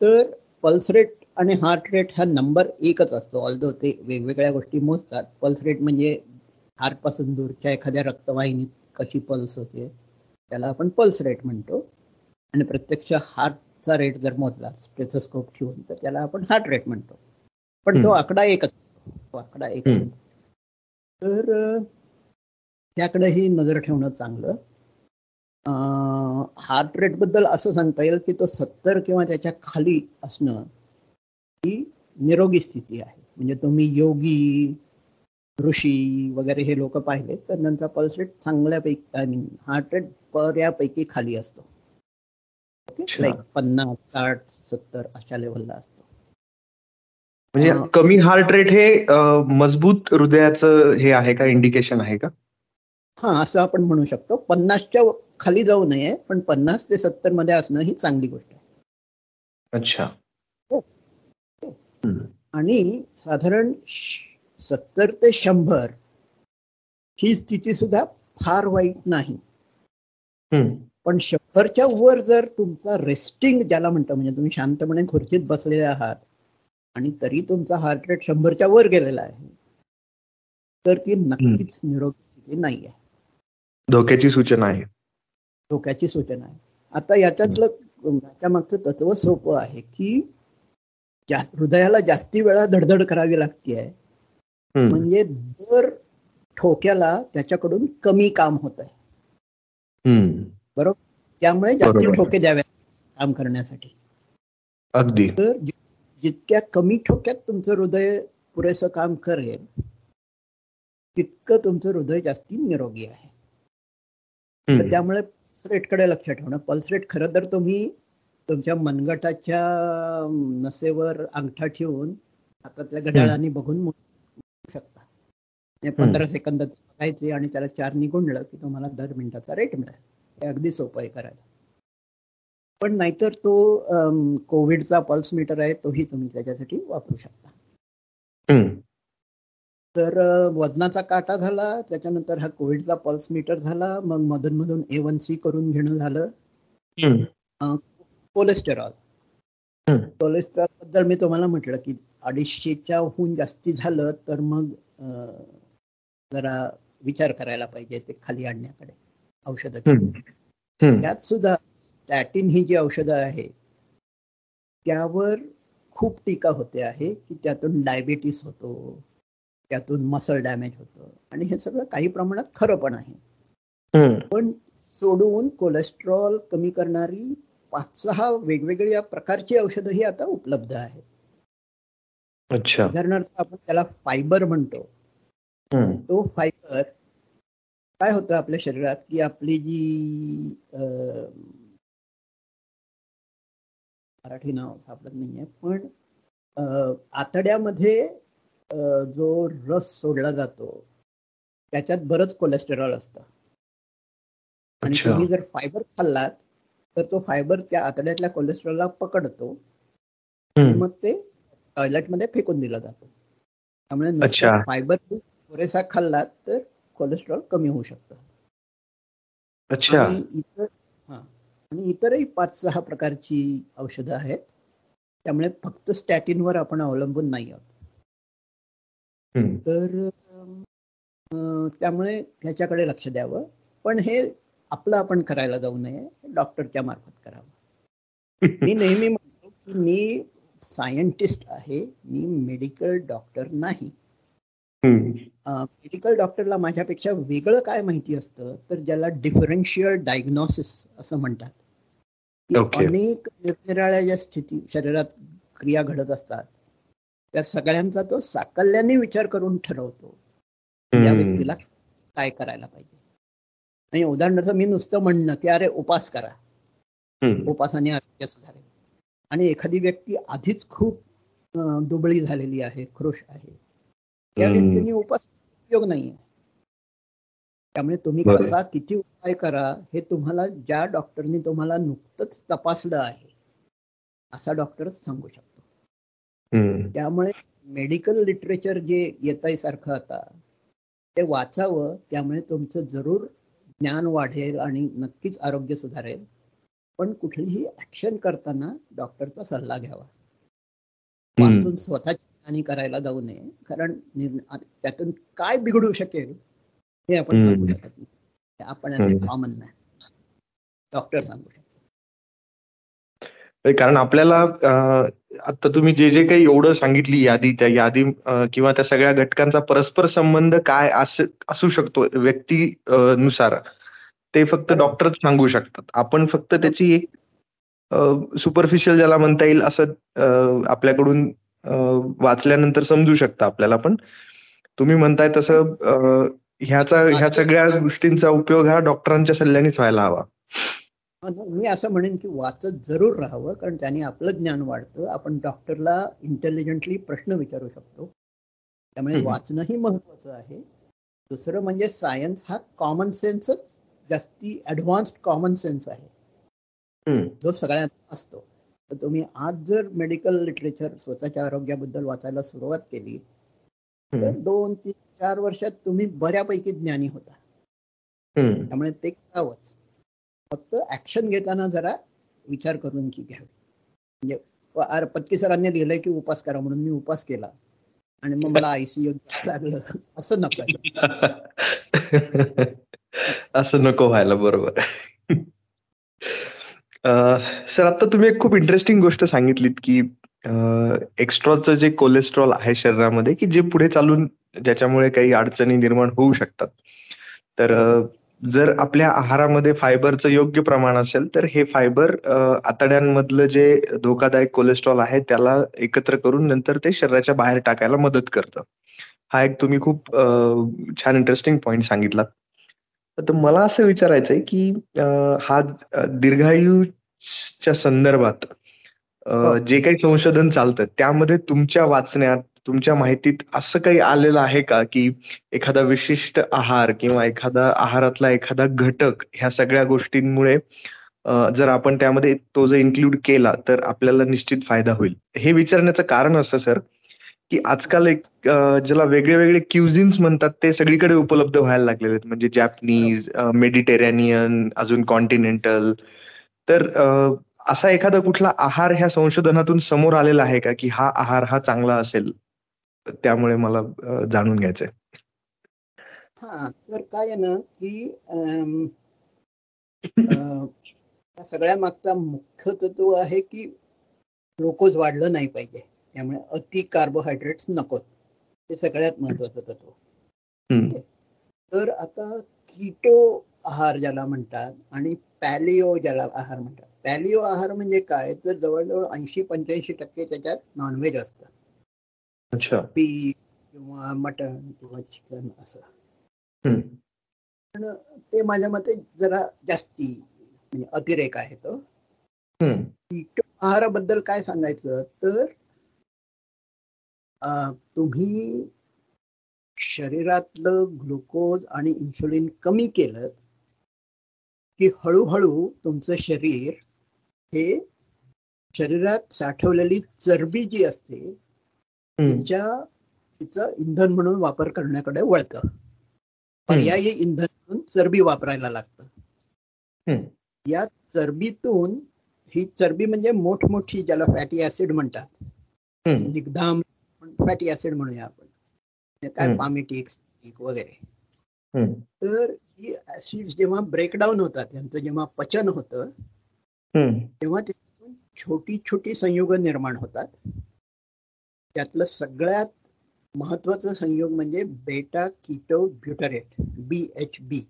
तर पल्स रेट आणि हार्ट रेट हा नंबर एकच असतो. ऑल्दो ते वेगवेगळ्या गोष्टी मोजतात पल्स रेट म्हणजे हार्टपासून दूरच्या एखाद्या रक्तवाहिनीत कशी पल्स होते त्याला आपण पल्स रेट म्हणतो. आणि प्रत्यक्ष हार्टचा रेट जर मोजला स्टेथोस्कोप ठेवून तर त्याला आपण हार्ट रेट म्हणतो. पण तो आकडा एकच तो आकडा एकच तर त्याकडेही नजर ठेवणं चांगलं. हार्ट रेटबद्दल असं सांगता येईल की तो सत्तर किंवा त्याच्याखाली असणं ही निरोगी स्थिती आहे. म्हणजे तुम्ही योगी ऋषी वगैरे हे लोक पाहिले तर त्यांचा पल्स रेट चांगल्यापैकी आणि हार्ट रेट बऱ्यापैकी खाली असतो. लाईक पन्नास साठ सत्तर अशा लेवलला असतो. म्हणजे कमी हार्ट रेट हे मजबूत हृदयाचं हे आहे का? इंडिकेशन आहे का? हा असं आपण म्हणू शकतो. पन्नासच्या खाली जाऊ नये पण पन्नास ते सत्तरमध्ये असणं ही चांगली गोष्ट आहे. अच्छा. आणि साधारण सत्तर ते शंभर ही स्थिती सुद्धा फार वाईट नाही. पण शंभरच्या वर जर तुमचा रेस्टिंग ज्याला म्हणतो म्हणजे तुम्ही शांतपणे खुर्चीत बसलेले आहात आणि तरी तुमचा हार्ट रेट शंभरच्या वर गेलेला आहे तर ती नक्कीच निरोगी स्थिती नाही आहे धोक्याची सूचना आहे. धोक्याची सूचना आहे. आता याच्यातलं याच्या मागचं तत्व सोपं आहे की हृदयाला जास्ती वेळा धडधड करावी लागते म्हणजे दर ठोक्याला त्याच्याकडून कमी काम होत आहे बरोबर? त्यामुळे जास्ती ठोके द्यावे काम करण्यासाठी. अगदी. तर जितक्या कमी ठोक्यात तुमचं हृदय पुरेसं काम करेल तितकं तुमचं हृदय जास्ती निरोगी आहे. त्यामुळे पल्स रेटकडे लक्ष ठेवणं. पल्स रेट खरं तर तुम्ही तुमच्या मनगटाच्या नसेवर अंगठा ठेवून हातातल्या घड्याळाने बघून शकता. पंधरा सेकंद बघायचे आणि त्याला चार गुंडलं की तुम्हाला दर मिनिटाचा रेट मिळेल. हे अगदी सोपं आहे करायला. पण नाहीतर तो कोविडचा पल्स मीटर आहे तोही तुम्ही त्याच्यासाठी वापरू शकता. तर वजनाचा काटा झाला त्याच्यानंतर हा कोविडचा पल्स मीटर झाला मग मधून मधून ए वन सी करून घेणं झालं. कोलेस्टेरॉल कोलेस्टेरॉलबद्दल मी तुम्हाला म्हटलं की अडीचशेच्या हून जास्ती झालं तर मग जरा विचार करायला पाहिजे ते खाली आणण्याकडे. औषधं. त्यात सुद्धा स्टॅटिन ही जी औषधं आहे त्यावर खूप टीका होते आहे की त्यातून डायबिटीस होतो त्यातून मसल डॅमेज होतं आणि हे सगळं काही प्रमाणात खरं पण आहे. पण सोडून कोलेस्ट्रॉल कमी करणारी पाच सहा वेगवेगळ्या प्रकारची औषधं ही आता उपलब्ध आहेत. उदाहरणार्थ आपण त्याला फायबर म्हणतो. तो फायबर काय होतं आपल्या शरीरात की आपली जी मराठी नाव सापडत नाहीये पण आतड्यामध्ये जो रस सोडला जातो त्याच्यात बरंच कोलेस्टेरॉल असतं. आणि तुम्ही जर फायबर खाल्लात तर तो फायबर त्या आतड्यातल्या कोलेस्ट्रॉलला पकडतो मग ते टॉयलेटमध्ये फेकून दिला जातो. त्यामुळे फायबर पुरेसा खाल्लात तर कोलेस्ट्रॉल कमी होऊ शकतं. अच्छा. आणि इतर हा. आणि इतरही पाच सहा प्रकारची औषधं आहेत. त्यामुळे फक्त स्टॅटिनवर आपण अवलंबून नाही आहोत. तर त्यामुळे ह्याच्याकडे लक्ष द्यावं. पण हे आपलं आपण करायला जाऊ नये. डॉक्टरच्या मार्फत करावं. मी नेहमी म्हणतो की मी सायंटिस्ट आहे. मी मेडिकल डॉक्टर नाही. मेडिकल डॉक्टरला माझ्यापेक्षा वेगळं काय माहिती असतं तर ज्याला डिफरन्शियल डायग्नोसिस असं म्हणतात. अनेक निरनिराळ्या ज्या स्थिती शरीरात क्रिया घडत असतात त्या सगळ्यांचा तो साकल्याने विचार करून ठरवतो या. व्यक्तीला काय करायला पाहिजे आणि उदाहरणार्थ मी नुसतं म्हणणं की अरे उपास करा हम्म. उपासाने आरोग्य सुधारेल आणि एखादी व्यक्ती आधीच खूप दुबळी झालेली आहे खुश आहे त्या. व्यक्तीने उपास उपयोग नाहीये त्यामुळे तुम्ही. कसा किती उपाय करा हे तुम्हाला ज्या डॉक्टरनी तुम्हाला नुकतंच तपासलं आहे असा डॉक्टरच सांगू शकतो. त्यामुळे मेडिकल लिटरेचर जे येत आहे सारखं आता ते वाचावं त्यामुळे तुमचं जरूर ज्ञान वाढेल आणि नक्कीच आरोग्य सुधारेल पण कुठलीही ऍक्शन करताना डॉक्टरचा सल्ला घ्यावा. वाचून स्वतःच्या ज्ञानाने करायला जाऊ नये कारण त्यातून काय बिघडू शकेल हे आपण सांगू. शकत नाही आपण. कॉमन नाही डॉक्टर सांगू शकतो कारण आपल्याला आता तुम्ही जे जे काही एवढं सांगितली यादी त्या यादी किंवा त्या सगळ्या घटकांचा परस्पर संबंध काय अस- शकतो व्यक्ती नुसार ते फक्त डॉक्टरच सांगू शकतात आपण फक्त त्याची एक सुपरफिशियल ज्याला म्हणता येईल असं आपल्याकडून वाचल्यानंतर समजू शकतं आपल्याला पण. तुम्ही म्हणताय तसं ह्याचा ह्या सगळ्या गोष्टींचा उपयोग हा डॉक्टरांच्या सल्ल्यानेच व्हायला हवा. मी असं म्हणेन की वाचत जरूर राहावं कारण त्याने आपलं ज्ञान वाढतं. आपण डॉक्टरला इंटेलिजंटली प्रश्न विचारू शकतो. त्यामुळे हम्म. वाचणंही महत्वाचं आहे. दुसरं म्हणजे सायन्स हा कॉमन सेन्सच जास्ती ऍडव्हान्स्ड कॉमन सेन्स आहे. जो सगळ्यांना असतो. तुम्ही आज जर मेडिकल लिटरेचर स्वतःच्या आरोग्याबद्दल वाचायला सुरुवात केली तर. दोन तीन चार वर्षात तुम्ही बऱ्यापैकी ज्ञानी होता. त्यामुळे ते करावंच. फक्त ऍक्शन घेताना जरा विचार करून की घ्यावी म्हणजे पत्की सरांनी लिहिलंय की उपास करा म्हणून मी उपास केला. आणि मग मला आयसीयू लागलं. असं नको असं नको व्हायला बरोबर. सर आता तुम्ही एक खूप इंटरेस्टिंग गोष्ट सांगितलीत की एक्स्ट्रॉचं जे कोलेस्ट्रॉल आहे शरीरामध्ये की जे पुढे चालून ज्याच्यामुळे काही अडचणी निर्माण होऊ शकतात. तर जर आपल्या आहारामध्ये फायबरचं योग्य प्रमाण असेल तर हे फायबर आतड्यांमधलं जे धोकादायक कोलेस्ट्रॉल आहे त्याला एकत्र करून नंतर ते शरीराच्या बाहेर टाकायला मदत करतं. हा एक तुम्ही खूप छान इंटरेस्टिंग पॉइंट सांगितला तर मला असं विचारायचं आहे की हा दीर्घायू दीर्घायूच्या संदर्भात हो. जे काही संशोधन चालतं त्यामध्ये तुमच्या वाचण्यात तुमच्या माहितीत असं काही आलेलं आहे का की एखादा विशिष्ट आहार किंवा एखादा आहारातला एखादा घटक ह्या सगळ्या गोष्टींमुळे जर आपण त्यामध्ये तो जर इन्क्लूड केला तर आपल्याला निश्चित फायदा होईल हे विचारण्याचं कारण असं सर की आजकाल एक ज्याला वेगळे वेगळे क्युझिन्स म्हणतात ते सगळीकडे उपलब्ध व्हायला लागलेले आहेत म्हणजे जॅपनीज मेडिटेरेनियन अजून कॉन्टिनेंटल तर असा एखादा कुठला आहार ह्या संशोधनातून समोर आलेला आहे का? की हा आहार हा चांगला असेल? त्यामुळे मला जाणून घ्यायचंय. हा तर काय ना की सगळ्या मागचा मुख्य तत्व आहे की ग्लुकोज वाढलं नाही पाहिजे. त्यामुळे अति कार्बोहायड्रेट्स नकोत हे सगळ्यात महत्वाचं तत्व. तर आता कीटो आहार ज्याला म्हणतात आणि पॅलिओ ज्याला आहार म्हणतात. पॅलिओ आहार म्हणजे काय? तर जवळजवळ ऐंशी पंच्याऐंशी टक्के त्याच्यात नॉनव्हेज असतं. अच्छा. पीस किंवा मटण किंवा चिकन असं. पण ते माझ्या मते जरा जास्ती म्हणजे अतिरेक आहे तो. आहाराबद्दल काय सांगायचं? तर तुम्ही शरीरातलं ग्लुकोज आणि इन्शुलिन कमी केलं की हळूहळू तुमचं शरीर हे शरीरात साठवलेली चरबी जी असते तिच्या तिचं इंधन म्हणून वापर करण्याकडे वळतं. पर्यायी इंधन म्हणून चरबी वापरायला लागतं. या चरबीतून ही चरबी म्हणजे मोठमोठी ज्याला फॅटी ऍसिड म्हणतात. निगदाम फॅटी ऍसिड म्हणूया आपण. काय पामिटिक्स वगैरे. तर ही ऍसिड जेव्हा ब्रेकडाऊन होतात त्यांचं जेव्हा पचन होतं तेव्हा त्याच्यातून छोटी छोटी संयोग निर्माण होतात. त्यातलं सगळ्यात महत्वाचं संयोग म्हणजे बेटा किटो ब्युटरेट बी एच बी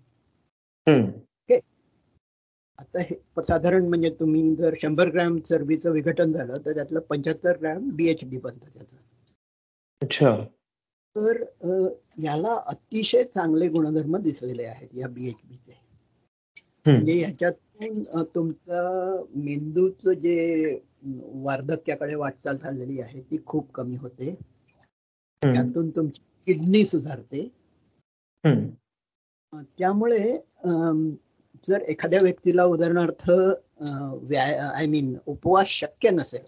आता हे साधारण म्हणजे तुम्ही जर शंभर ग्रॅम चरबीचं विघटन झालं तर त्यातलं पंच्याहत्तर ग्रॅम बीएचबी बनतं त्याचं. अच्छा. तर याला अतिशय चांगले गुणधर्म दिसलेले आहेत या बीएचबीचे म्हणजे ह्याच्यातून तुमचा मेंदूचं जे वार्धक्याकडे वाटचाल झालेली आहे ती खूप कमी होते. त्यातून तुमची किडनी सुधारते. त्यामुळे जर एखाद्या व्यक्तीला उदाहरणार्थ आय मीन उपवास शक्य नसेल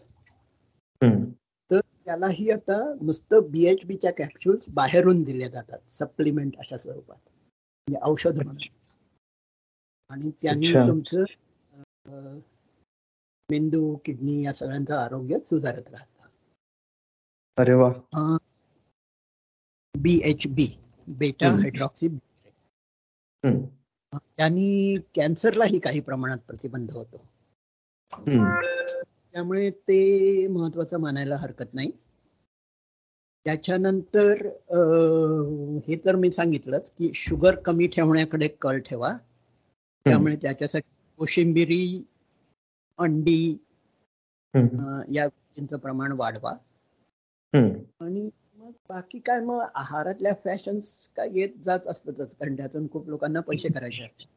त्यालाही आता नुसतं बीएचबीच्या कॅप्सूल्स बाहेरून दिल्या जातात सप्लिमेंट अशा स्वरूपात. म्हणजे औषध म्हणून. आणि त्यांनी तुमचं मेंदू किडनी या सगळ्यांचं आरोग्य सुधारत राहतं. अरे वा. बीएचबी बेटा हायड्रॉक्सी त्यांनी कॅन्सरलाही काही प्रमाणात प्रतिबंध होतो. त्यामुळे ते महत्वाचं मानायला हरकत नाही. त्याच्यानंतर हे तर मी सांगितलंच की शुगर कमी ठेवण्याकडे कल ठेवा. त्यामुळे त्याच्यासाठी कोशिंबिरी अंडी या गोष्टींचं प्रमाण वाढवा. आणि मग बाकी काय मग आहारातल्या फॅशन्स काय येत जात असतातच. कारण त्यातून खूप लोकांना पैसे करायचे असतात.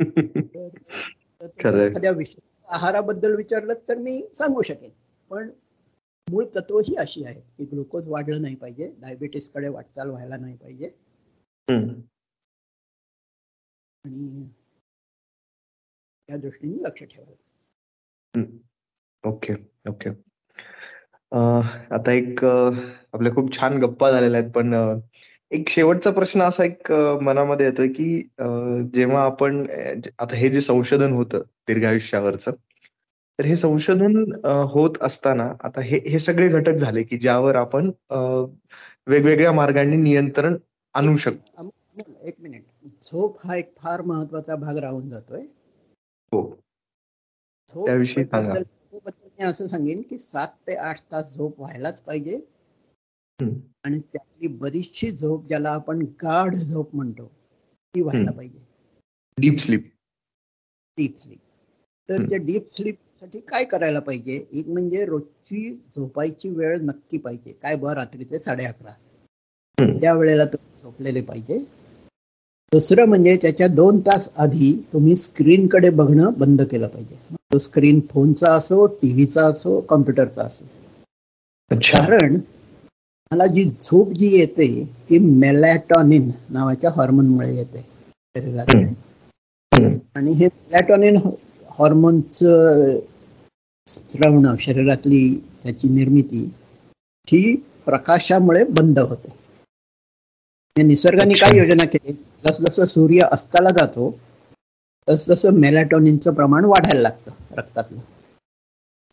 एखाद्या विषय आहाराबद्दल विचारलं तर मी सांगू शकेन. पण मूळ तत्व ही अशी आहे की ग्लुकोज वाढलं नाही पाहिजे डायबिटीसकडे वाटचाल व्हायला नाही पाहिजे. आणि त्या दृष्टीने लक्ष ठेवायला. Okay okay. आता एक आपल्या खूप छान गप्पा झालेल्या आहेत पण एक शेवटचा प्रश्न असा एक मनामध्ये येतोय की जेव्हा आपण आता हे जे संशोधन होतं दीर्घायुष्यावरचं तर हे संशोधन होत असताना आता हे हे सगळे घटक झाले की ज्यावर आपण वेगवेगळ्या मार्गांनी नियंत्रण आणू शकतो एक मिनिट. झोप हा एक फार महत्त्वाचा भाग राहून जातोय. हो. त्याविषयी सांगा. मी असं सांगेन की सात ते आठ तास झोप व्हायलाच पाहिजे. आणि त्यातली बरीचशी झोप ज्याला आपण गाढ झोप म्हणतो ती व्हायला पाहिजे. Deep sleep. Deep sleep. तर त्या डीप स्लीपसाठी काय करायला पाहिजे? एक म्हणजे रोजची झोपायची वेळ नक्की पाहिजे. काय बरं रात्रीचे साडे अकरा. त्या वेळेला तुम्ही झोपलेले पाहिजे. दुसरं म्हणजे त्याच्या दोन तास आधी तुम्ही स्क्रीनकडे बघणं बंद केलं पाहिजे. तो स्क्रीन फोनचा असो टीव्हीचा असो कॉम्प्युटरचा असो. कारण मला जी झोप जी येते ती मेलॅटॉनिन नावाच्या हॉर्मोनमुळे येते शरीरात. आणि हे मेलॅटॉनिन हॉर्मोनच स्त्रवणं शरीरातली त्याची निर्मिती ही प्रकाशामुळे बंद होते. निसर्गाने काय योजना केली? जसजसं सूर्य अस्ताला जातो तस तसं मेलॅटॉनिनचं प्रमाण वाढायला लागतं रक्तातलं.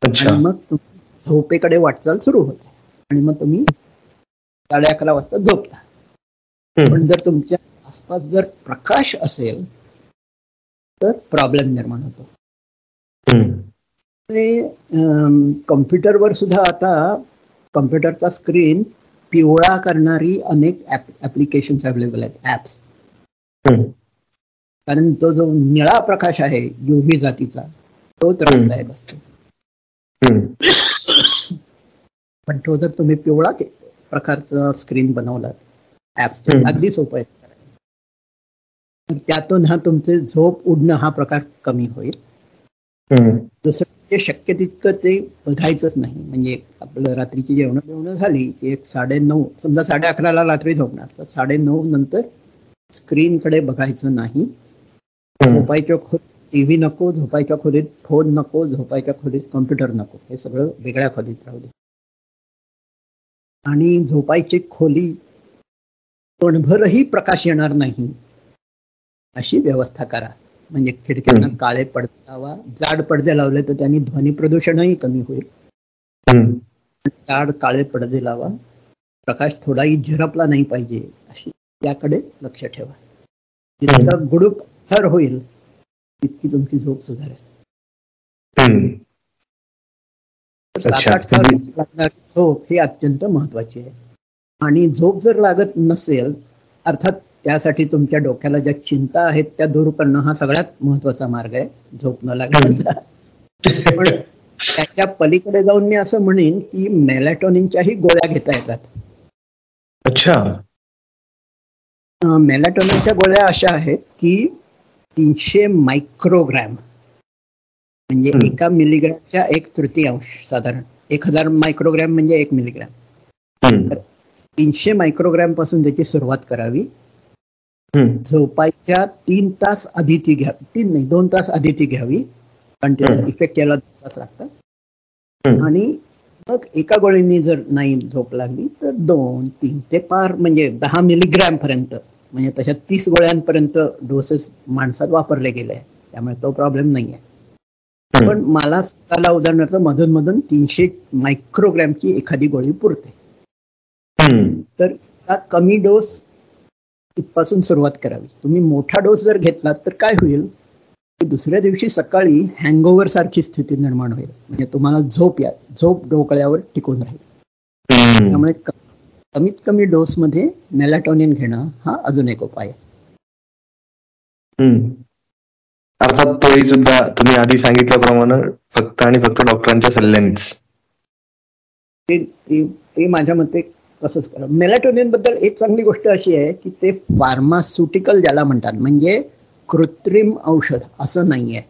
आणि मग झोपेकडे वाटचाल सुरू होते. आणि मग तुम्ही साडे अकरा वाजता झोपता. पण जर तुमच्या आसपास जर प्रकाश असेल तर प्रॉब्लेम निर्माण होतो. कम्प्युटरवर सुद्धा आता कम्प्युटरचा स्क्रीन पिवळा करणारी अनेक ऍप्लिकेशन अवेलेबल आहेत ऍप्स कारण तो जो निळा प्रकाश आहे युव्ही जातीचा तो त्रासदायक असतो. पण तो जर तुम्ही पिवळा प्रकारचा स्क्रीन बनवला. ऍप्स अगदी सोपं आहे. त्यातून हा तुमचे झोप उडणं हा प्रकार कमी होईल. दुसरं म्हणजे शक्य तितकं ते बघायचंच नाही. म्हणजे आपलं रात्रीची जेवण बिवणं झाली की एक साडे नऊ समजा साडे अकराला रात्री झोपणार. तर साडे नऊ नंतर स्क्रीनकडे बघायचं नाही. झोपायच्या खोलीत टीव्ही नको झोपायच्या खोलीत फोन नको झोपायच्या खोलीत कॉम्प्युटर नको. हे सगळं वेगळ्या खोलीत राहू दे. आणि झोपायची खोली कोणभरही प्रकाश येणार नाही. अशी व्यवस्था करा. म्हणजे खिडक्यांना काळे पडदे लावा. जाड पडदे लावले तर त्यांनी ध्वनी प्रदूषणही कमी होईल. जाड काळे पडदे लावा. प्रकाश थोडाही झिरपला नाही पाहिजे. अशी त्याकडे लक्ष ठेवा. जितका गुडूप थर होईल तितकी तुमची झोप सुधारेल. सात आठ तास लागणारी झोप ही अत्यंत महत्वाची आहे. आणि झोप जर लागत नसेल अर्थात त्यासाठी तुमच्या डोक्याला ज्या चिंता आहेत त्या दूर करणं हा सगळ्यात महत्त्वाचा मार्ग आहे झोप न लागण्याचा पण त्याच्या पलीकडे जाऊन मी असं म्हणेन की मेलॅटोनिनच्याही गोळ्या घेता येतात. अच्छा. मेलॅटोनिनच्या गोळ्या अशा आहेत की तीनशे मायक्रोग्रॅम म्हणजे एका मिलीग्रॅमच्या एक तृतीयांश साधारण. एक हजार मायक्रोग्रॅम म्हणजे एक मिलीग्रॅम. तीनशे मायक्रोग्रॅमपासून त्याची सुरुवात करावी. झोपायच्या तीन तास आधी ती घ्या तीन नाही दोन तास आधी ती घ्यावी. कारण त्याचा इफेक्ट याला दोन तास लागतात. आणि मग एका गोळींनी जर नाही झोप लागली तर दोन तीन ते पार म्हणजे दहा मिलीग्रॅम पर्यंत म्हणजे तशा तीस गोळ्यांपर्यंत डोसेस माणसात वापरले गेले त्यामुळे तो प्रॉब्लेम नाही आहे पण मला स्वतःला उदाहरणार्थ मधून मधून तीनशे मायक्रोग्रॅमची एखादी गोळी पुरते. तर हा कमी डोस इथपासून सुरुवात करावी. तुम्ही मोठा डोस जर घेतलात तर काय होईल? की दुसऱ्या दिवशी सकाळी हँगओव्हर सारखी स्थिती निर्माण होईल. म्हणजे तुम्हाला झोप या झोप डोकळ्यावर टिकून राहील. त्यामुळे कमीत कमी डोस मध्ये मेलाटोनिन घेणं हा अजून एक उपाय आहे. अर्थात तोही सुद्धा तुम्ही आधी सांगितल्याप्रमाणे फक्त आणि फक्त डॉक्टरांच्या सल्ल्यानेच. ते माझ्या मते तसंच करा. मेलाटोनिनबद्दल एक चांगली गोष्ट अशी आहे की ते फार्मास्युटिकल ज्याला म्हणतात म्हणजे कृत्रिम औषध असं नाहीये.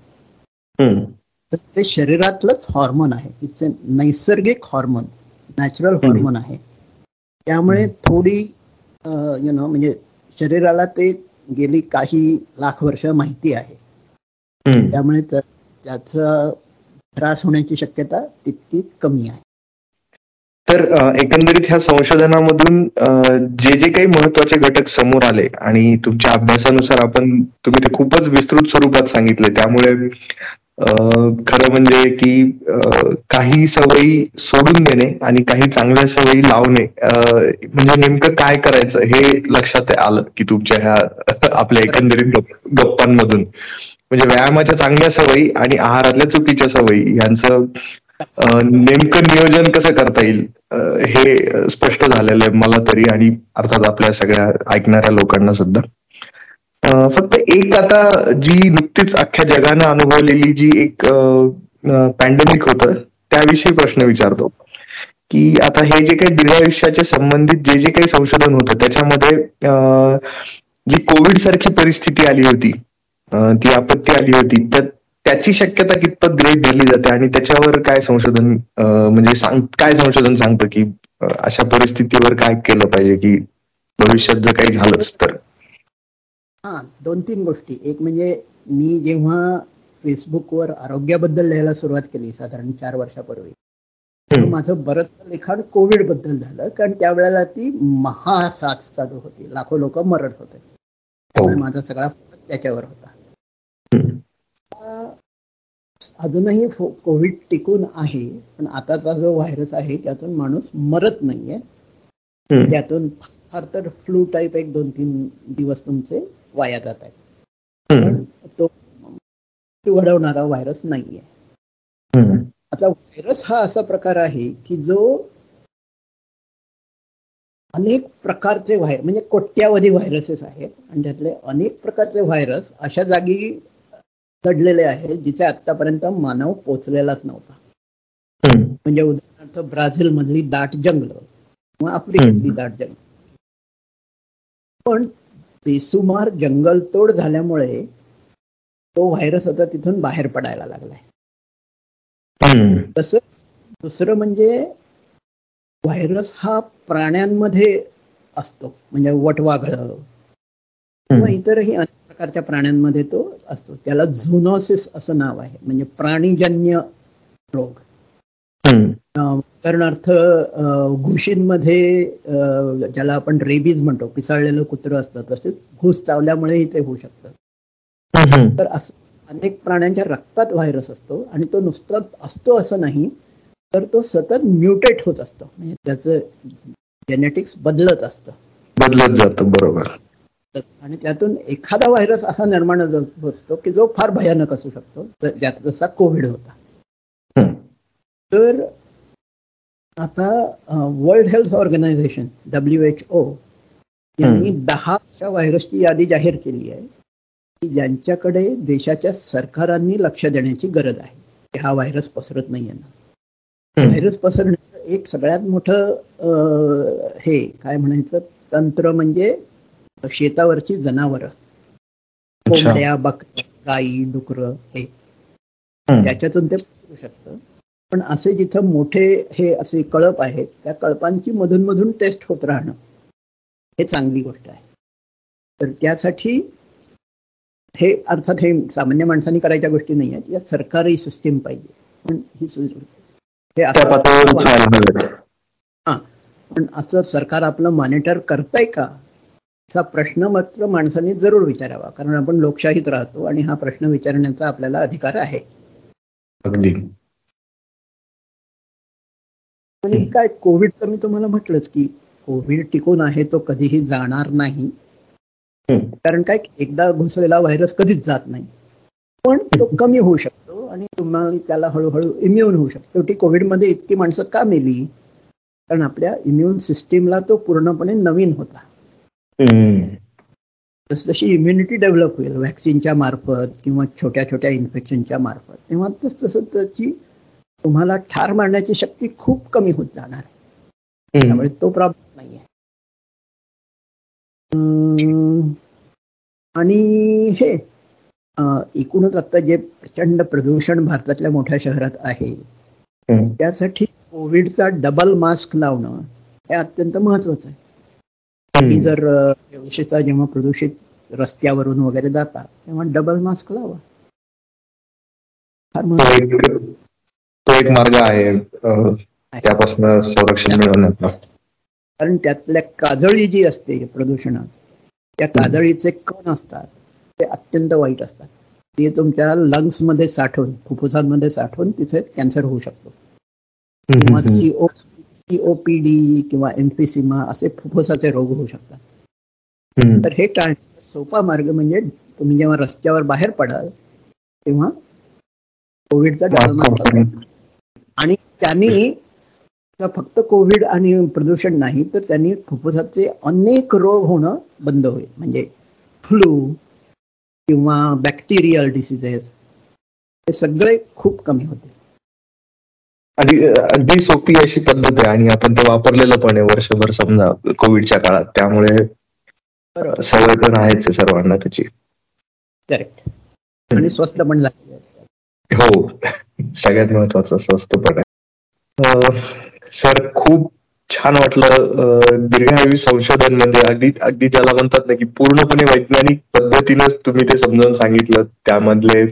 ते शरीरातलंच हॉर्मोन आहे. इट्स नैसर्गिक हॉर्मोन नॅचरल हॉर्मोन आहे. त्यामुळे थोडी यु नो म्हणजे शरीराला ते गेली काही लाख वर्ष माहिती आहे. त्यामुळे त्याचा त्रास होण्याची शक्यता तितकी कमी आहे. तर एकंदरीत ह्या संशोधनामधून जे जे काही महत्त्वाचे घटक समोर आले आणि तुमच्या अभ्यासानुसार आपण तुम्ही ते खूपच विस्तृत स्वरूपात सांगितले त्यामुळे खरं म्हणजे की काही सवयी सोडून देणे आणि काही चांगल्या सवयी लावणे म्हणजे नेमकं काय करायचं हे लक्षात आलं की तुमच्या ह्या आपल्या एकंदरीत गप्पांमधून. म्हणजे व्यायामाच्या चांगल्या सवयी आणि आहारातल्या चुकीच्या सवयी यांचं नेमकं नियोजन कसं करता येईल हे स्पष्ट झालेलं आहे मला तरी आणि अर्थात आपल्या सगळ्या ऐकणाऱ्या लोकांना सुद्धा. फक्त एक आता जी नुकतीच अख्ख्या जगानं अनुभवलेली जी एक पॅन्डेमिक होतं त्याविषयी प्रश्न विचारतो. की आता हे जे काही दीर्घायुष्याच्या संबंधित जे जे काही संशोधन होतं त्याच्यामध्ये जी कोविड सारखी परिस्थिती आली होती ती आपत्ती आली होती. तर त्याची शक्यता कितपत गृहित धरली जाते आणि त्याच्यावर काय संशोधन म्हणजे सांग काय संशोधन सांगतं की अशा परिस्थितीवर काय केलं पाहिजे की भविष्यात जर काही झालंच तर? हा दोन तीन गोष्टी. एक म्हणजे मी जेव्हा फेसबुकवर आरोग्याबद्दल लिहायला सुरुवात केली साधारण चार वर्षापूर्वी माझं बरंच लिखाण कोविडबद्दल झालं कारण त्यावेळेला ती महासाथ चालू होती. लाखो लोक मरत होते. त्यामुळे माझा सगळा फोकस त्याच्यावर होता. अजूनही कोविड टिकून आहे पण आताचा जो व्हायरस आहे त्यातून माणूस मरत नाहीये. त्यातून फार तर फ्लू टाईप एक दोन तीन दिवस तुमचे वाया जात आहेत. तो घडवणारा व्हायरस नाहीये. आता व्हायरस हा असा प्रकार आहे की जो अनेक प्रकारचे व्हायरस म्हणजे कोट्यावधी व्हायरसेस आहेत आणि त्यातले अनेक प्रकारचे व्हायरस अशा जागी दडलेले आहेत जिथे आतापर्यंत मानव पोचलेलाच नव्हता. म्हणजे उदाहरणार्थ ब्राझील मधली दाट जंगल किंवा आफ्रिकेतली दाट जंगल. पण बेसुमार जंगलतोड झाल्यामुळे तो व्हायरस आता तिथून बाहेर पडायला लागलाय. तसंच दुसरं म्हणजे व्हायरस हा प्राण्यांमध्ये असतो. म्हणजे वटवाघळ किंवा इतरही अनेक प्रकारच्या प्राण्यांमध्ये तो असतो. त्याला झुनॉसिस असं नाव आहे. म्हणजे प्राणीजन्य रोग. उदाहरणार्थ घुशींमध्ये ज्याला आपण रेबीज म्हणतो पिसाळलेलं कुत्रं असतं तसेच घुस चावल्यामुळेही ते होऊ शकतं. तर असं अनेक प्राण्यांच्या रक्तात व्हायरस असतो आणि तो नुसता असतो असं नाही तर तो सतत म्युटेट होत असतो. म्हणजे त्याचं जेनेटिक्स बदलत असतं. बदलत जातं बरोबर. आणि त्यातून एखादा व्हायरस असा निर्माण असतो की जो फार भयानक असू शकतो ज्यात जसा कोविड होता. तर आता World Health Organization W H O यांनी दहा अशा व्हायरसची यादी जाहीर केली आहे की ज्यांच्याकडे देशाच्या सरकारांनी लक्ष देण्याची गरज आहे. हा व्हायरस पसरत नाही ना. व्हायरस पसरण्याचं एक सगळ्यात मोठं हे काय म्हणायचं तंत्र म्हणजे शेतावरची जनावर. कोंबड्या बकऱ्या गाई डुकर हे. त्याच्यातून ते पसरू शकतं. पण असे जिथं मोठे हे असे कळप आहेत त्या कळपांची मधून मधून टेस्ट होत राहणं हे चांगली गोष्ट आहे. तर त्यासाठी हे अर्थात हे सामान्य माणसांनी करायच्या गोष्टी नाही आहेत. या सरकारी सिस्टीम पाहिजे. पण ही हे असं हा. पण असं सरकार आपलं मॉनिटर करताय का? असा प्रश्न मात्र माणसांनी जरूर विचारावा. कारण आपण लोकशाहीत राहतो आणि हा प्रश्न विचारण्याचा आपल्याला अधिकार आहे. अगदी. आणि काय कोविडचं मी तुम्हाला म्हटलंच की कोविड टिकून आहे तो कधीही जाणार नाही. कारण काय एकदा घुसलेला व्हायरस कधीच जात नाही. पण तो कमी होऊ शकतो आणि तुम्हाला त्याला हळूहळू इम्युन होऊ शकतो. शेवटी कोविडमध्ये इतकी माणसं का मेली? कारण आपल्या इम्युन सिस्टीमला तो पूर्णपणे नवीन होता. जशी इम्युनिटी डेव्हलप होईल व्हॅक्सिनच्या मार्फत किंवा छोट्या छोट्या इन्फेक्शनच्या मार्फत. तेव्हा तस तसं त्याची तुम्हाला ठार मारण्याची शक्ती खूप कमी होत जाणार. आहे त्यामुळे तो प्रॉब्लेम नाहीये. आणि हे एकूणच आता जे प्रचंड प्रदूषण भारतातल्या मोठ्या शहरात आहे त्यासाठी कोविडचा डबल मास्क लावणं हे अत्यंत महत्वाचं आहे. जर विशेषतः जेव्हा प्रदूषित रस्त्यावरून वगैरे जाता तेव्हा डबल मास्क लावा. तो एक मार्ग आहे त्यापासून संरक्षण मिळवण्याचा. कारण त्यातल्या काजळी जी असते प्रदूषणात त्या काजळीचे कण असतात ते अत्यंत वाईट असतात. ते तुमच्या लंग्समध्ये साठवून फुफ्फुसांमध्ये साठवून तिथे कॅन्सर होऊ शकतो. किंवा सीओ सीओपीडी किंवा एम्फिसिमा असे फुफ्फुसाचे रोग होऊ शकतात. तर हे टाळण्याचा सोपा मार्ग म्हणजे तुम्ही जेव्हा रस्त्यावर बाहेर पडाल तेव्हा कोविडचा डबल मास्क आणि त्यांनी फक्त कोविड आणि प्रदूषण नाही तर त्यांनी फुफ्फुसाचे अनेक रोग होणं बंद होईल. म्हणजे फ्लू किंवा बॅक्टेरियल डिसिजेस हे सगळे खूप कमी होते अगदी सोपी अशी पद्धत आहे आणि आपण ते वापरलेलं पण आहे वर्षभर समजा कोविडच्या काळात. त्यामुळे सवय पण आहेच सर्वांना त्याची. करेक्ट आणि स्वस्त पण हो. सगळ्यात महत्वाचं स्वस्त पण आहे. सर खूप छान वाटलं दीर्घायू संशोधन म्हणजे अगदी अगदी त्याला म्हणतात ना की पूर्णपणे वैज्ञानिक पद्धतीनं तुम्ही ते समजावून सांगितलं. त्यामधले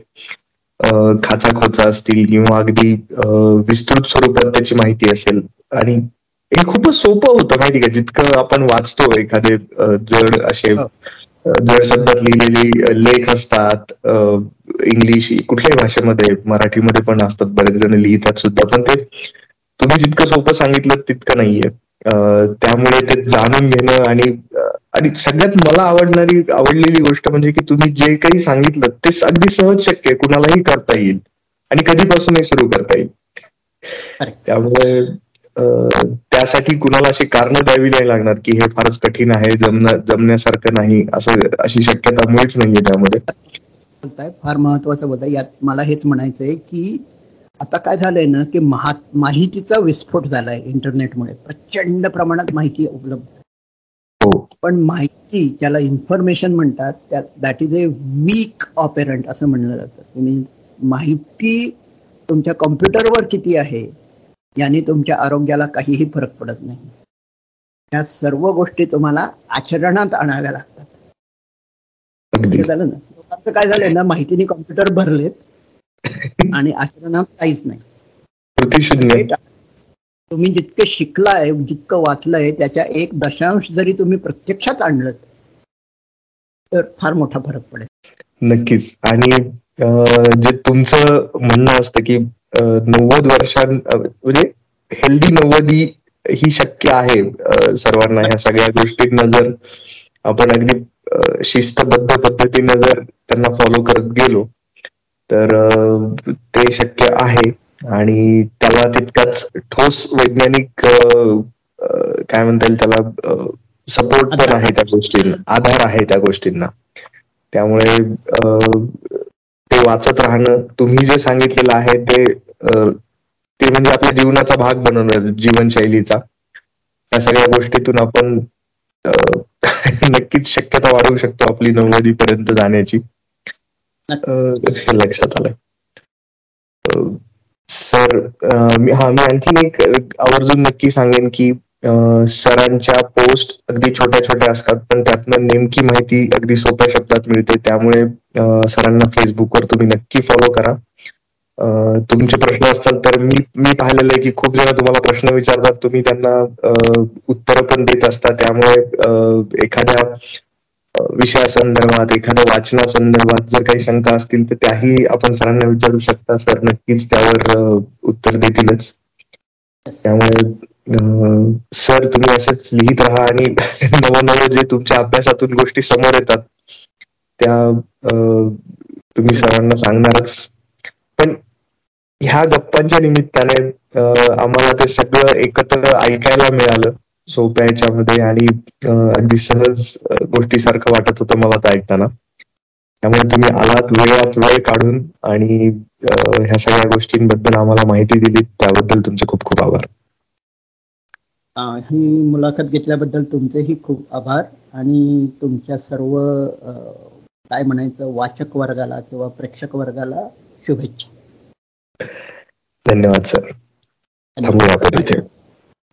खाचाखोचा असतील किंवा अगदी विस्तृत स्वरूपात त्याची माहिती असेल. आणि हे खूपच सोपं होतं माहिती का? जितकं आपण वाचतो एखादे जड असे हो. जड शब्दात लिहिलेले लेख असतात इंग्लिश कुठल्याही भाषेमध्ये मराठीमध्ये पण असतात बरेच जण लिहितात सुद्धा. पण ते तुम्ही जितकं सोपं सांगितलं तितकं नाहीये. त्यामुळे ते जाणून घेणं आणि आणि सगळ्यात मला आवडणारी आवडलेली गोष्ट म्हणजे की तुम्ही जे काही सांगितलं ते अगदी सहज शक्य आहे. कुणालाही करता येईल. आणि कधीपासूनही सुरू करता येईल. त्यामुळे त्यासाठी कुणाला अशी कारण द्यावी नाही लागणार की हे फारच कठीण आहे जमन जमण्यासारखं नाही असं अशी शक्यता मुळीच नाहीये त्यामध्ये. फार महत्वाचं होतं यात मला हेच म्हणायचंय की आता काय झालंय ना की माहितीचा विस्फोट झालाय इंटरनेटमुळे प्रचंड प्रमाणात माहिती उपलब्ध. पण माहिती ज्याला इन्फॉर्मेशन म्हणतात त्या that is a weak operant असं म्हणलं जातं. तुम्ही माहिती तुमच्या कॉम्प्युटरवर किती आहे याने तुमच्या आरोग्याला काहीही फरक पडत नाही. या सर्व गोष्टी तुम्हाला आचरणात आणाव्या लागतात. झालं ना? लोकांचं काय झालंय ना माहितीने कॉम्प्युटर भरलेत आणि आचरणात काहीच नाही. तुम्ही जितकं शिकलाय जितकं वाचलंय त्याच्या एक दशांश जरी तुम्ही प्रत्यक्षात आणलं तर फार मोठा फरक पडेल. नक्कीच. आणि जे तुमचं म्हणणं असतं की नव्वद वर्षां म्हणजे हेल्दी नव्वदी ही शक्य आहे सर्वांना ह्या सगळ्या गोष्टींना जर आपण अगदी शिस्तबद्ध पद्धतीने जर त्यांना फॉलो करत गेलो तर ते शक्य आहे. आणि त्याला तितकाच ठोस वैज्ञानिक काय म्हणता येईल त्याला सपोर्ट पण आहे त्या गोष्टींना आधार आहे त्या गोष्टींना. त्यामुळे ते वाचत राहणं तुम्ही जे सांगितलेलं आहे ते ते म्हणजे आपल्या जीवनाचा भाग बनवणार जीवनशैलीचा. या सगळ्या गोष्टीतून आपण नक्कीच शक्यता वाढवू शकतो आपली नव्वदी पर्यंत जाण्याची लक्षात आलंय. सर हा मी आणखीन एक आवर्जून नक्की सांगेन की सरांच्या पोस्ट अगदी छोट्या छोट्या असतात पण त्यातनं नेमकी माहिती अगदी सोप्या शब्दात मिळते. त्यामुळे सरांना फेसबुकवर तुम्ही नक्की फॉलो करा. तुमचे प्रश्न असतात तर मी मी पाहिलेलं आहे की खूप जण तुम्हाला प्रश्न विचारतात तुम्ही त्यांना उत्तर पण देत असता. त्यामुळे एखाद्या विषयासंदर्भात एखाद्या वाचनासंदर्भात जर काही शंका असतील तर त्याही आपण सरांना विचारू शकता. सर नक्कीच त्यावर उत्तर देतीलच. त्यामुळे सर तुम्ही असंच लिहित राहा आणि नवनवं जे तुमच्या अभ्यासातून गोष्टी समोर येतात त्या तुम्ही सरांना सांगणारच. पण ह्या गप्पांच्या निमित्ताने आम्हाला ते सगळं एकत्र ऐकायला मिळालं. सोप्या याच्यामध्ये आणि अगदी सहज गोष्टीसारखं वाटत होतं मला तर ऐकताना. त्यामुळे तुम्ही आलात वेळात वेळ काढून आणि ह्या सगळ्या गोष्टींबद्दल आम्हाला माहिती दिली त्याबद्दल तुमचे खूप खूप आभार. ही मुलाखत घेतल्याबद्दल तुमचेही खूप आभार आणि तुमच्या सर्व काय म्हणायचं वाचक वर्गाला किंवा प्रेक्षक वर्गाला शुभेच्छा. धन्यवाद सर.